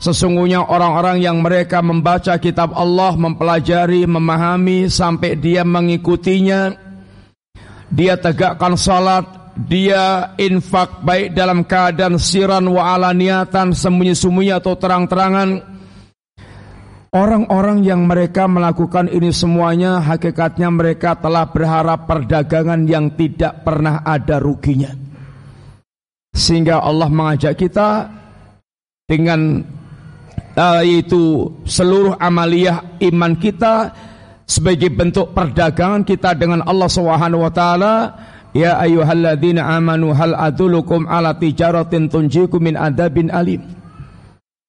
Sesungguhnya orang-orang yang mereka membaca kitab Allah, mempelajari, memahami sampai dia mengikutinya, dia tegakkan salat, dia infak baik dalam keadaan siran wa alaniatan sembunyi-sembunyi atau terang-terangan. Orang-orang yang mereka melakukan ini semuanya hakikatnya mereka telah berharap perdagangan yang tidak pernah ada ruginya. Sehingga Allah mengajak kita dengan uh, yaitu seluruh amaliyah iman kita sebagai bentuk perdagangan kita dengan Allah Subhanahu wa taala ya ayyuhalladzina amanu hal adulukum ala tijaratin tunjikum min adabin alim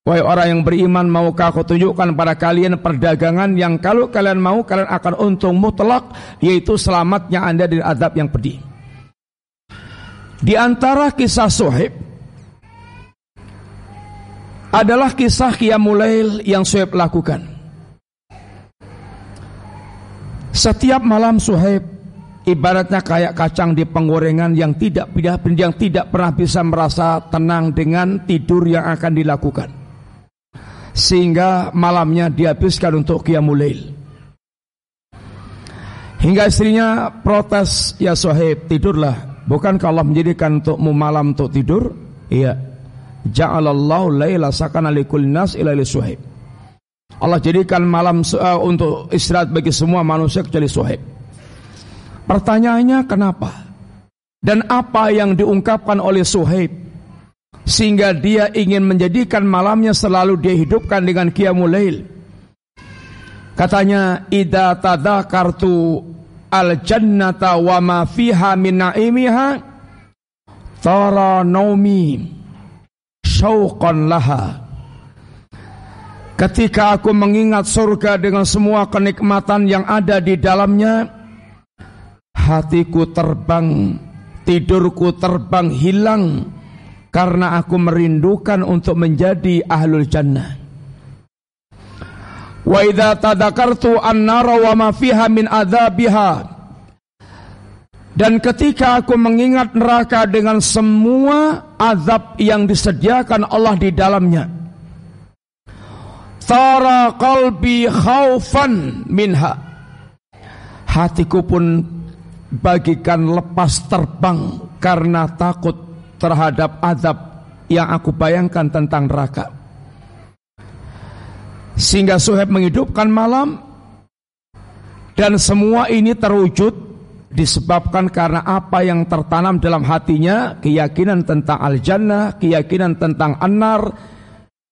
Wahai orang yang beriman maukah aku tunjukkan pada kalian perdagangan yang kalau kalian mau kalian akan untung mutlak yaitu selamatnya anda dari adab yang pedih. Di antara kisah Suhaib adalah kisah Qiyamulail yang Suhaib lakukan. Setiap malam Suhaib ibaratnya kayak kacang di penggorengan yang tidak yang tidak pernah bisa merasa tenang dengan tidur yang akan dilakukan. Sehingga malamnya dihabiskan untuk qiyamul Hingga istrinya protes, "Ya Suhaib, tidurlah. Bukan kalau menjadikan untukmu malam untuk tidur?" Iya. Ja'alallahu laila sakana likulli nas ila Suhaib. Allah jadikan malam uh, untuk istirahat bagi semua manusia kecuali Suhaib. Pertanyaannya kenapa? Dan apa yang diungkapkan oleh Suhaib sehingga dia ingin menjadikan malamnya selalu dia hidupkan dengan qiyamul lail. Katanya idza tadzakartu al jannata wa ma fiha min naimiha tara naumi syauqan laha Ketika aku mengingat surga dengan semua kenikmatan yang ada di dalamnya, hatiku terbang, tidurku terbang hilang karena aku merindukan untuk menjadi ahlul jannah. Wa idza tadzakartu an-nara wa ma fiha min dan ketika aku mengingat neraka dengan semua azab yang disediakan Allah di dalamnya Tara qalbi khaufan minha Hatiku pun bagikan lepas terbang karena takut terhadap azab yang aku bayangkan tentang neraka. Sehingga Suhaib menghidupkan malam dan semua ini terwujud disebabkan karena apa yang tertanam dalam hatinya, keyakinan tentang al-jannah, keyakinan tentang an-nar,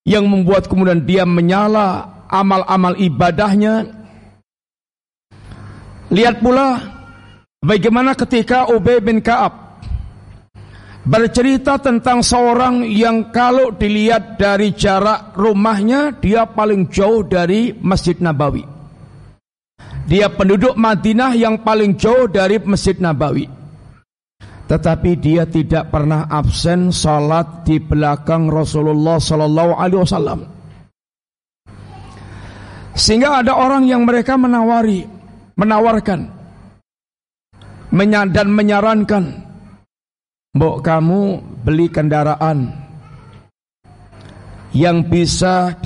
yang membuat kemudian dia menyala amal-amal ibadahnya. Lihat pula bagaimana ketika Ubay bin Ka'ab bercerita tentang seorang yang kalau dilihat dari jarak rumahnya dia paling jauh dari Masjid Nabawi. Dia penduduk Madinah yang paling jauh dari Masjid Nabawi. Tetapi dia tidak pernah absen salat di belakang Rasulullah Sallallahu Alaihi Wasallam. Sehingga ada orang yang mereka menawari, menawarkan, dan menyarankan, Mbok kamu beli kendaraan yang bisa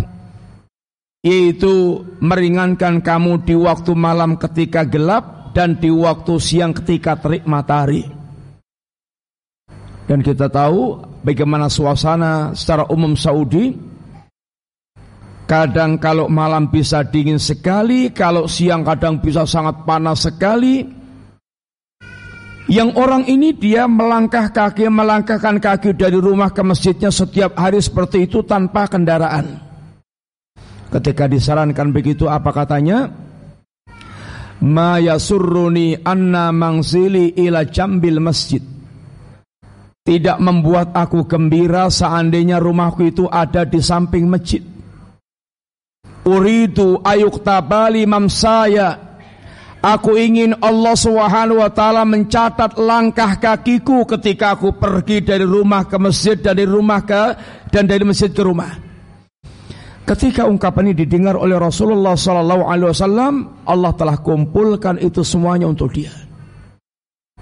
yaitu meringankan kamu di waktu malam ketika gelap dan di waktu siang ketika terik matahari. Dan kita tahu bagaimana suasana secara umum Saudi. Kadang kalau malam bisa dingin sekali, kalau siang kadang bisa sangat panas sekali. Yang orang ini dia melangkah kaki, melangkahkan kaki dari rumah ke masjidnya setiap hari seperti itu tanpa kendaraan. Ketika disarankan begitu apa katanya? Ma yasurruni anna mangsili ila jambil masjid. Tidak membuat aku gembira seandainya rumahku itu ada di samping masjid. Uridu ayuk tabali mamsaya. Aku ingin Allah Subhanahu wa taala mencatat langkah kakiku ketika aku pergi dari rumah ke masjid, dari rumah ke dan dari masjid ke rumah. Ketika ungkapan ini didengar oleh Rasulullah Sallallahu Alaihi Wasallam, Allah telah kumpulkan itu semuanya untuk dia.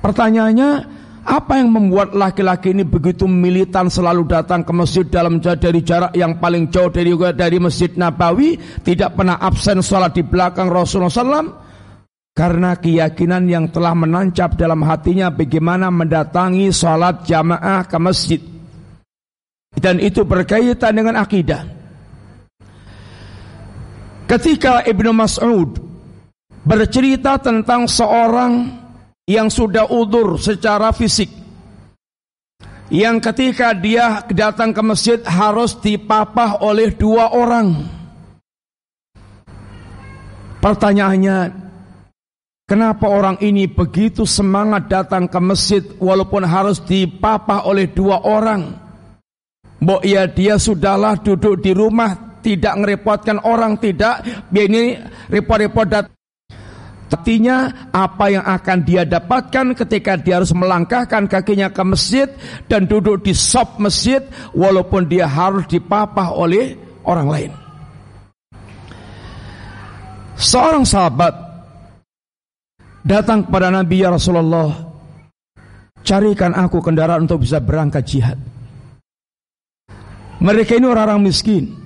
Pertanyaannya, apa yang membuat laki-laki ini begitu militan selalu datang ke masjid dalam dari jarak yang paling jauh dari dari masjid Nabawi, tidak pernah absen sholat di belakang Rasulullah SAW? Karena keyakinan yang telah menancap dalam hatinya bagaimana mendatangi sholat jamaah ke masjid. Dan itu berkaitan dengan akidah. Ketika Ibnu Mas'ud bercerita tentang seorang yang sudah udur secara fisik yang ketika dia datang ke masjid harus dipapah oleh dua orang. Pertanyaannya, kenapa orang ini begitu semangat datang ke masjid walaupun harus dipapah oleh dua orang? Mbok ya dia sudahlah duduk di rumah tidak ngerepotkan orang, tidak ini repot-repot dat Artinya apa yang akan dia dapatkan ketika dia harus melangkahkan kakinya ke masjid dan duduk di sop masjid walaupun dia harus dipapah oleh orang lain. Seorang sahabat datang kepada Nabi ya Rasulullah, carikan aku kendaraan untuk bisa berangkat jihad. Mereka ini orang-orang miskin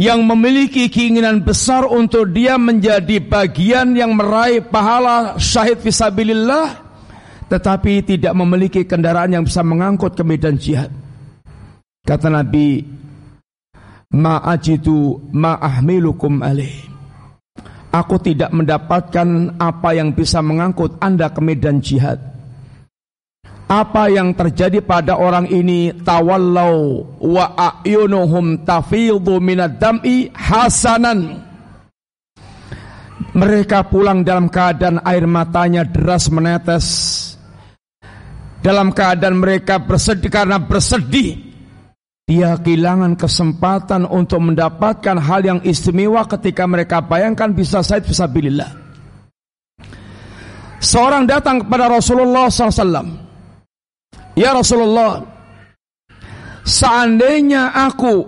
yang memiliki keinginan besar untuk dia menjadi bagian yang meraih pahala syahid fisabilillah tetapi tidak memiliki kendaraan yang bisa mengangkut ke medan jihad. Kata Nabi, "Ma'ajitu ma'ahmilukum alaih." Aku tidak mendapatkan apa yang bisa mengangkut Anda ke medan jihad apa yang terjadi pada orang ini? Tawallau wa ayunuhum tafidhu minad dam'i hasanan. Mereka pulang dalam keadaan air matanya deras menetes. Dalam keadaan mereka bersedih karena bersedih. Dia kehilangan kesempatan untuk mendapatkan hal yang istimewa ketika mereka bayangkan bisa said fisabilillah. Seorang datang kepada Rasulullah SAW Ya Rasulullah, seandainya aku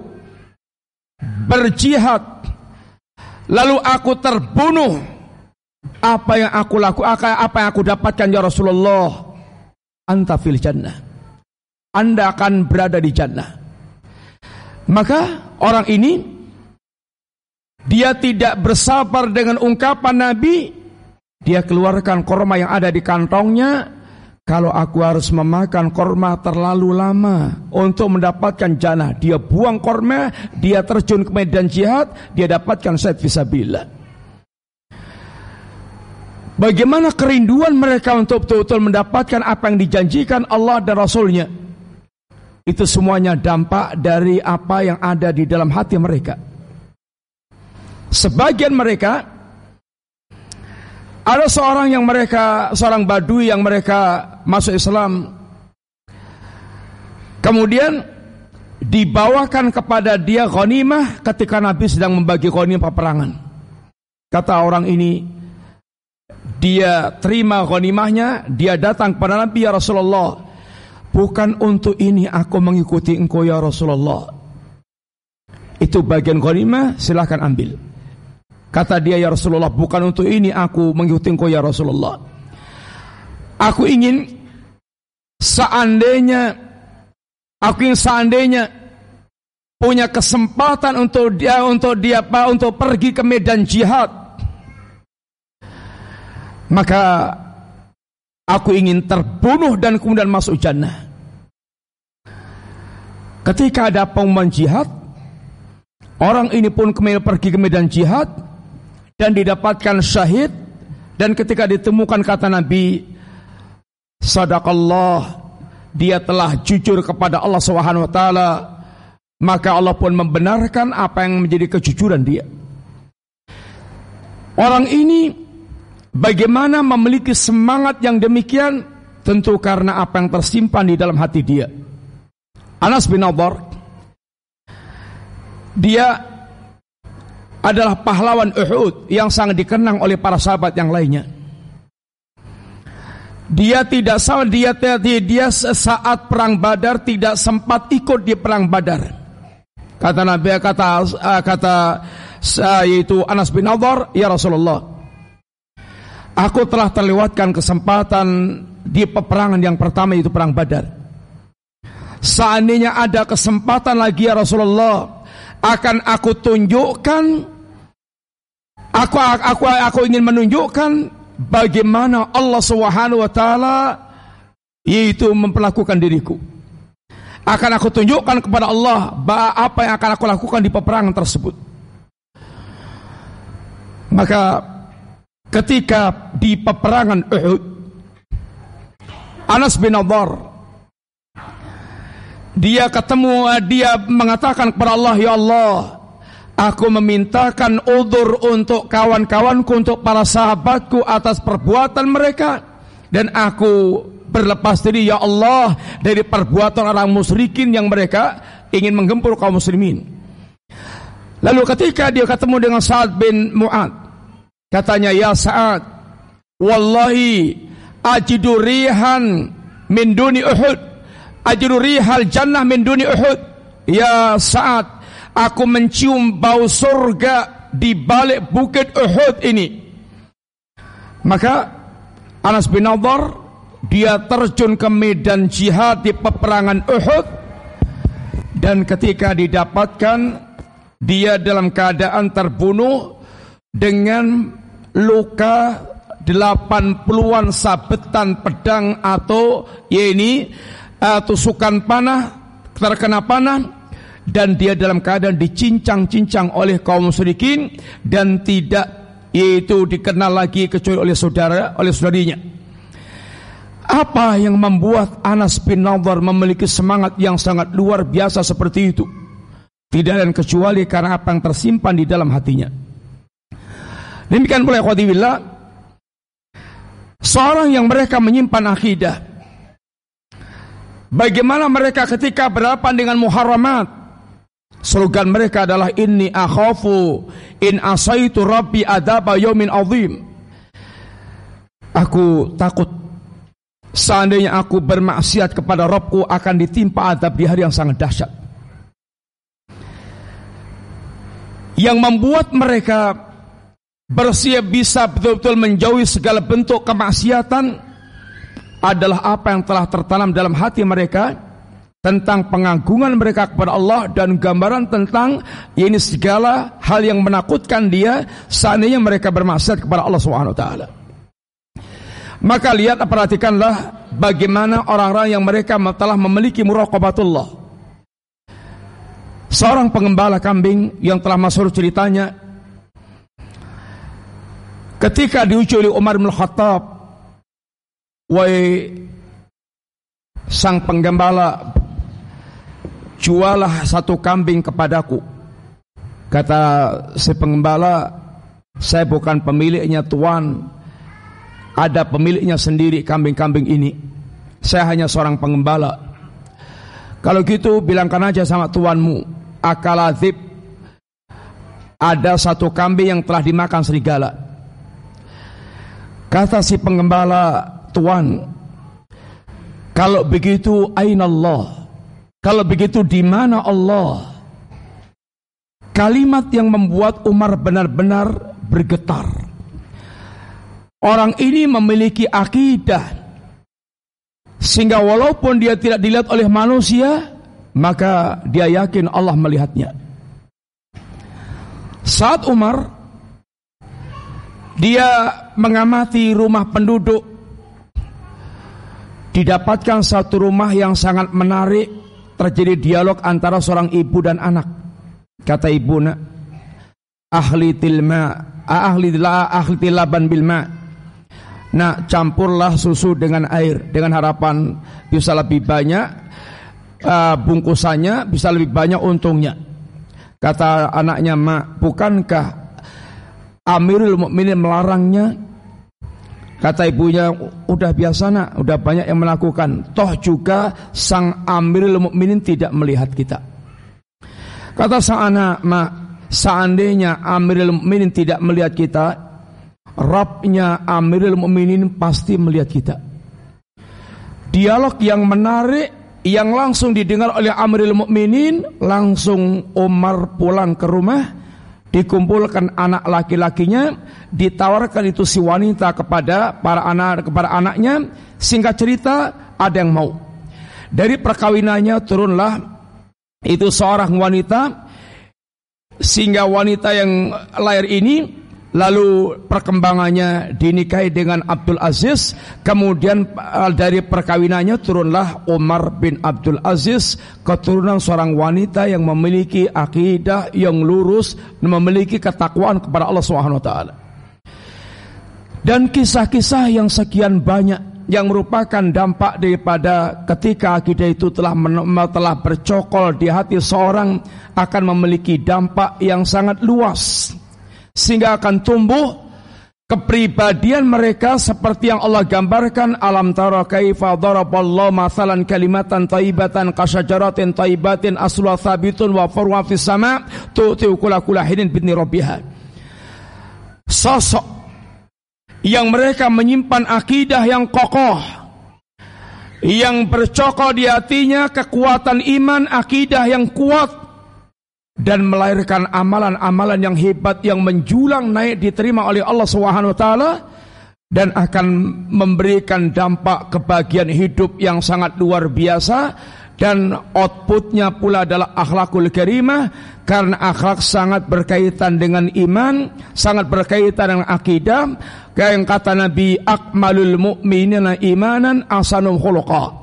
berjihad lalu aku terbunuh, apa yang aku lakukan, apa yang aku dapatkan ya Rasulullah? Anta fil jannah. Anda akan berada di jannah. Maka orang ini dia tidak bersabar dengan ungkapan Nabi, dia keluarkan korma yang ada di kantongnya, kalau aku harus memakan korma terlalu lama untuk mendapatkan jannah, dia buang korma, dia terjun ke medan jihad, dia dapatkan said fisabilillah. Bagaimana kerinduan mereka untuk betul-betul mendapatkan apa yang dijanjikan Allah dan Rasulnya. Itu semuanya dampak dari apa yang ada di dalam hati mereka. Sebagian mereka ada seorang yang mereka, seorang badui yang mereka masuk Islam. Kemudian dibawakan kepada dia ghanimah ketika Nabi sedang membagi ghanimah peperangan. Kata orang ini, dia terima ghanimahnya, dia datang kepada Nabi ya Rasulullah. Bukan untuk ini aku mengikuti engkau ya Rasulullah. Itu bagian ghanimah, silahkan ambil. Kata dia ya Rasulullah bukan untuk ini aku mengikuti engkau ya Rasulullah. Aku ingin seandainya aku ingin seandainya punya kesempatan untuk dia untuk dia apa untuk pergi ke medan jihad maka aku ingin terbunuh dan kemudian masuk jannah ketika ada pengumuman jihad orang ini pun kemudian pergi ke medan jihad dan didapatkan syahid dan ketika ditemukan kata Nabi sadaqallah dia telah jujur kepada Allah Subhanahu wa taala maka Allah pun membenarkan apa yang menjadi kejujuran dia. Orang ini bagaimana memiliki semangat yang demikian? Tentu karena apa yang tersimpan di dalam hati dia. Anas bin Nadar dia adalah pahlawan Uhud yang sangat dikenang oleh para sahabat yang lainnya. Dia tidak salah dia dia saat perang Badar tidak sempat ikut di perang Badar. Kata Nabi kata uh, kata uh, yaitu Anas bin Nadar, ya Rasulullah. Aku telah terlewatkan kesempatan di peperangan yang pertama itu perang Badar. Seandainya ada kesempatan lagi ya Rasulullah, akan aku tunjukkan aku aku aku ingin menunjukkan bagaimana Allah Subhanahu wa taala yaitu memperlakukan diriku akan aku tunjukkan kepada Allah apa yang akan aku lakukan di peperangan tersebut. Maka ketika di peperangan Uhud Anas bin Nadar dia ketemu dia mengatakan kepada Allah ya Allah aku memintakan udur untuk kawan-kawanku untuk para sahabatku atas perbuatan mereka dan aku berlepas diri ya Allah dari perbuatan orang musyrikin yang mereka ingin menggempur kaum muslimin. Lalu ketika dia ketemu dengan Sa'ad bin Mu'ad, katanya ya Sa'ad, wallahi ajidu rihan min duni Uhud, ajidu rihal jannah min duni Uhud. Ya Sa'ad, aku mencium bau surga di balik bukit Uhud ini. Maka Anas bin Nadar dia terjun ke medan jihad di peperangan Uhud dan ketika didapatkan dia dalam keadaan terbunuh dengan luka 80-an sabetan pedang atau ya ini uh, tusukan panah terkena panah dan dia dalam keadaan dicincang-cincang oleh kaum musyrikin dan tidak yaitu dikenal lagi kecuali oleh saudara oleh saudarinya. Apa yang membuat Anas bin Nadar memiliki semangat yang sangat luar biasa seperti itu? Tidak lain kecuali karena apa yang tersimpan di dalam hatinya. Demikian pula khawatibillah, seorang yang mereka menyimpan akidah. Bagaimana mereka ketika berhadapan dengan muharramat? Slogan mereka adalah inni akhafu in asaitu rabbi adaba yaumin azim. Aku takut Seandainya aku bermaksiat kepada Robku akan ditimpa adab di hari yang sangat dahsyat. Yang membuat mereka bersiap bisa betul-betul menjauhi segala bentuk kemaksiatan adalah apa yang telah tertanam dalam hati mereka tentang pengagungan mereka kepada Allah dan gambaran tentang ini segala hal yang menakutkan dia seandainya mereka bermaksiat kepada Allah Subhanahu taala. Maka lihat perhatikanlah bagaimana orang-orang yang mereka telah memiliki muraqabatullah. Seorang pengembala kambing yang telah masuk ceritanya ketika diuji oleh Umar bin Khattab wahai sang penggembala jualah satu kambing kepadaku kata si pengembala saya bukan pemiliknya tuan ada pemiliknya sendiri kambing-kambing ini. Saya hanya seorang pengembala. Kalau gitu bilangkan aja sama tuanmu, akalazib ada satu kambing yang telah dimakan serigala. Kata si pengembala, tuan, kalau begitu aina Allah? Kalau begitu di mana Allah? Kalimat yang membuat Umar benar-benar bergetar. Orang ini memiliki akidah sehingga walaupun dia tidak dilihat oleh manusia, maka dia yakin Allah melihatnya. Saat Umar dia mengamati rumah penduduk didapatkan satu rumah yang sangat menarik terjadi dialog antara seorang ibu dan anak. Kata ibu nak ahli tilma ahli la ahli tilaban bilma nak campurlah susu dengan air. Dengan harapan bisa lebih banyak uh, bungkusannya bisa lebih banyak untungnya. Kata anaknya mak bukankah Amirul Mukminin melarangnya Kata ibunya, udah biasa nak, udah banyak yang melakukan. Toh juga sang Amirul Mukminin tidak melihat kita. Kata sang anak, mak, seandainya Amirul Mukminin tidak melihat kita, Rabbnya Amirul Mukminin pasti melihat kita. Dialog yang menarik yang langsung didengar oleh Amirul Mukminin, langsung Umar pulang ke rumah dikumpulkan anak laki-lakinya, ditawarkan itu si wanita kepada para anak kepada anaknya, singkat cerita ada yang mau. Dari perkawinannya turunlah itu seorang wanita sehingga wanita yang lahir ini Lalu perkembangannya dinikahi dengan Abdul Aziz. Kemudian eh, dari perkawinannya turunlah Umar bin Abdul Aziz Keturunan seorang wanita yang memiliki akidah yang lurus Memiliki ketakwaan kepada Allah SWT Dan kisah-kisah yang sekian banyak yang merupakan dampak daripada ketika akidah itu telah telah bercokol di hati seorang akan memiliki dampak yang sangat luas sehingga akan tumbuh kepribadian mereka seperti yang Allah gambarkan alam tara kaifa daraballahu masalan kalimatan thayyibatan kasyajaratin thayyibatin asluha thabitun wa farwa fis sama tu'ti kula hinin bidni rabbiha. Sosok yang mereka menyimpan akidah yang kokoh yang bercokol di hatinya kekuatan iman akidah yang kuat dan melahirkan amalan-amalan yang hebat yang menjulang naik diterima oleh Allah Subhanahu wa taala dan akan memberikan dampak kebahagiaan hidup yang sangat luar biasa dan outputnya pula adalah akhlakul karimah karena akhlak sangat berkaitan dengan iman, sangat berkaitan dengan akidah. Kayak yang kata Nabi akmalul mu'minina imanan asanul khuluqa.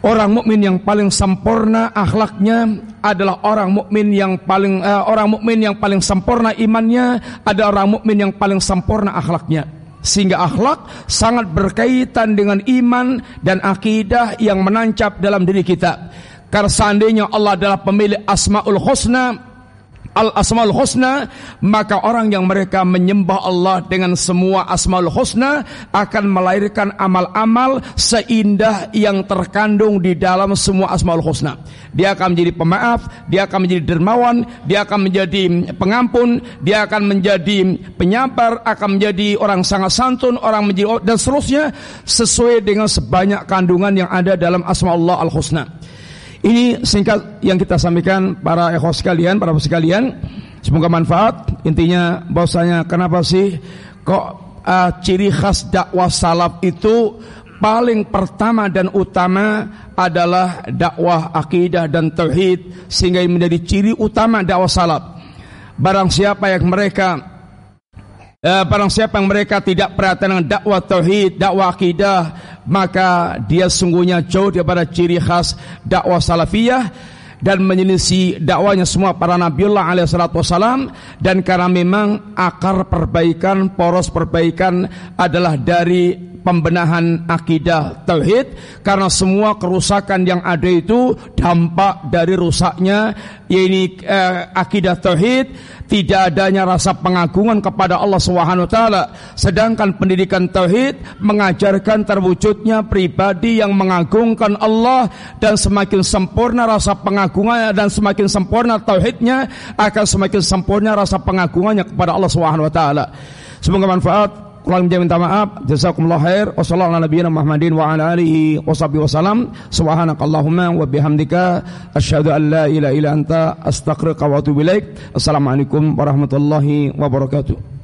Orang mukmin yang paling sempurna akhlaknya adalah orang mukmin yang paling uh, orang mukmin yang paling sempurna imannya adalah orang mukmin yang paling sempurna akhlaknya. Sehingga akhlak sangat berkaitan dengan iman dan akidah yang menancap dalam diri kita. Karena seandainya Allah adalah pemilik Asmaul Husna, Al-Asmaul Husna Maka orang yang mereka menyembah Allah dengan semua Asmaul Husna Akan melahirkan amal-amal seindah yang terkandung di dalam semua Asmaul Husna. Dia akan menjadi pemaaf, dia akan menjadi dermawan, dia akan menjadi pengampun Dia akan menjadi penyabar, akan menjadi orang sangat santun, orang menjadi dan seterusnya Sesuai dengan sebanyak kandungan yang ada dalam Asmaul Allah Al-Husna ini singkat yang kita sampaikan para ikhwas sekalian, para sekalian. Semoga manfaat. Intinya bahwasanya kenapa sih kok uh, ciri khas dakwah salaf itu paling pertama dan utama adalah dakwah akidah dan tauhid sehingga menjadi ciri utama dakwah salaf. Barang siapa yang mereka uh, barang siapa yang mereka tidak perhatian dengan dakwah tauhid, dakwah akidah, maka dia sungguhnya jauh daripada ciri khas dakwah salafiyah dan menyelisih dakwanya semua para nabiullah alaihi salatu wasalam dan karena memang akar perbaikan poros perbaikan adalah dari pembenahan akidah tauhid karena semua kerusakan yang ada itu dampak dari rusaknya yaitu eh, akidah tauhid. Tidak adanya rasa pengagungan kepada Allah Subhanahu wa taala. Sedangkan pendidikan tauhid mengajarkan terwujudnya pribadi yang mengagungkan Allah dan semakin sempurna rasa pengagungannya dan semakin sempurna tauhidnya akan semakin sempurna rasa pengagungannya kepada Allah Subhanahu wa taala. Semoga manfaat Kurang minta maaf. Jazakumullah khair. Wassalamualaikum Muhammadin wa ala alihi washabihi wasallam. Subhanakallahumma wa bihamdika asyhadu an la ilaha illa anta astaghfiruka wa atubu ilaik. Assalamualaikum warahmatullahi wabarakatuh.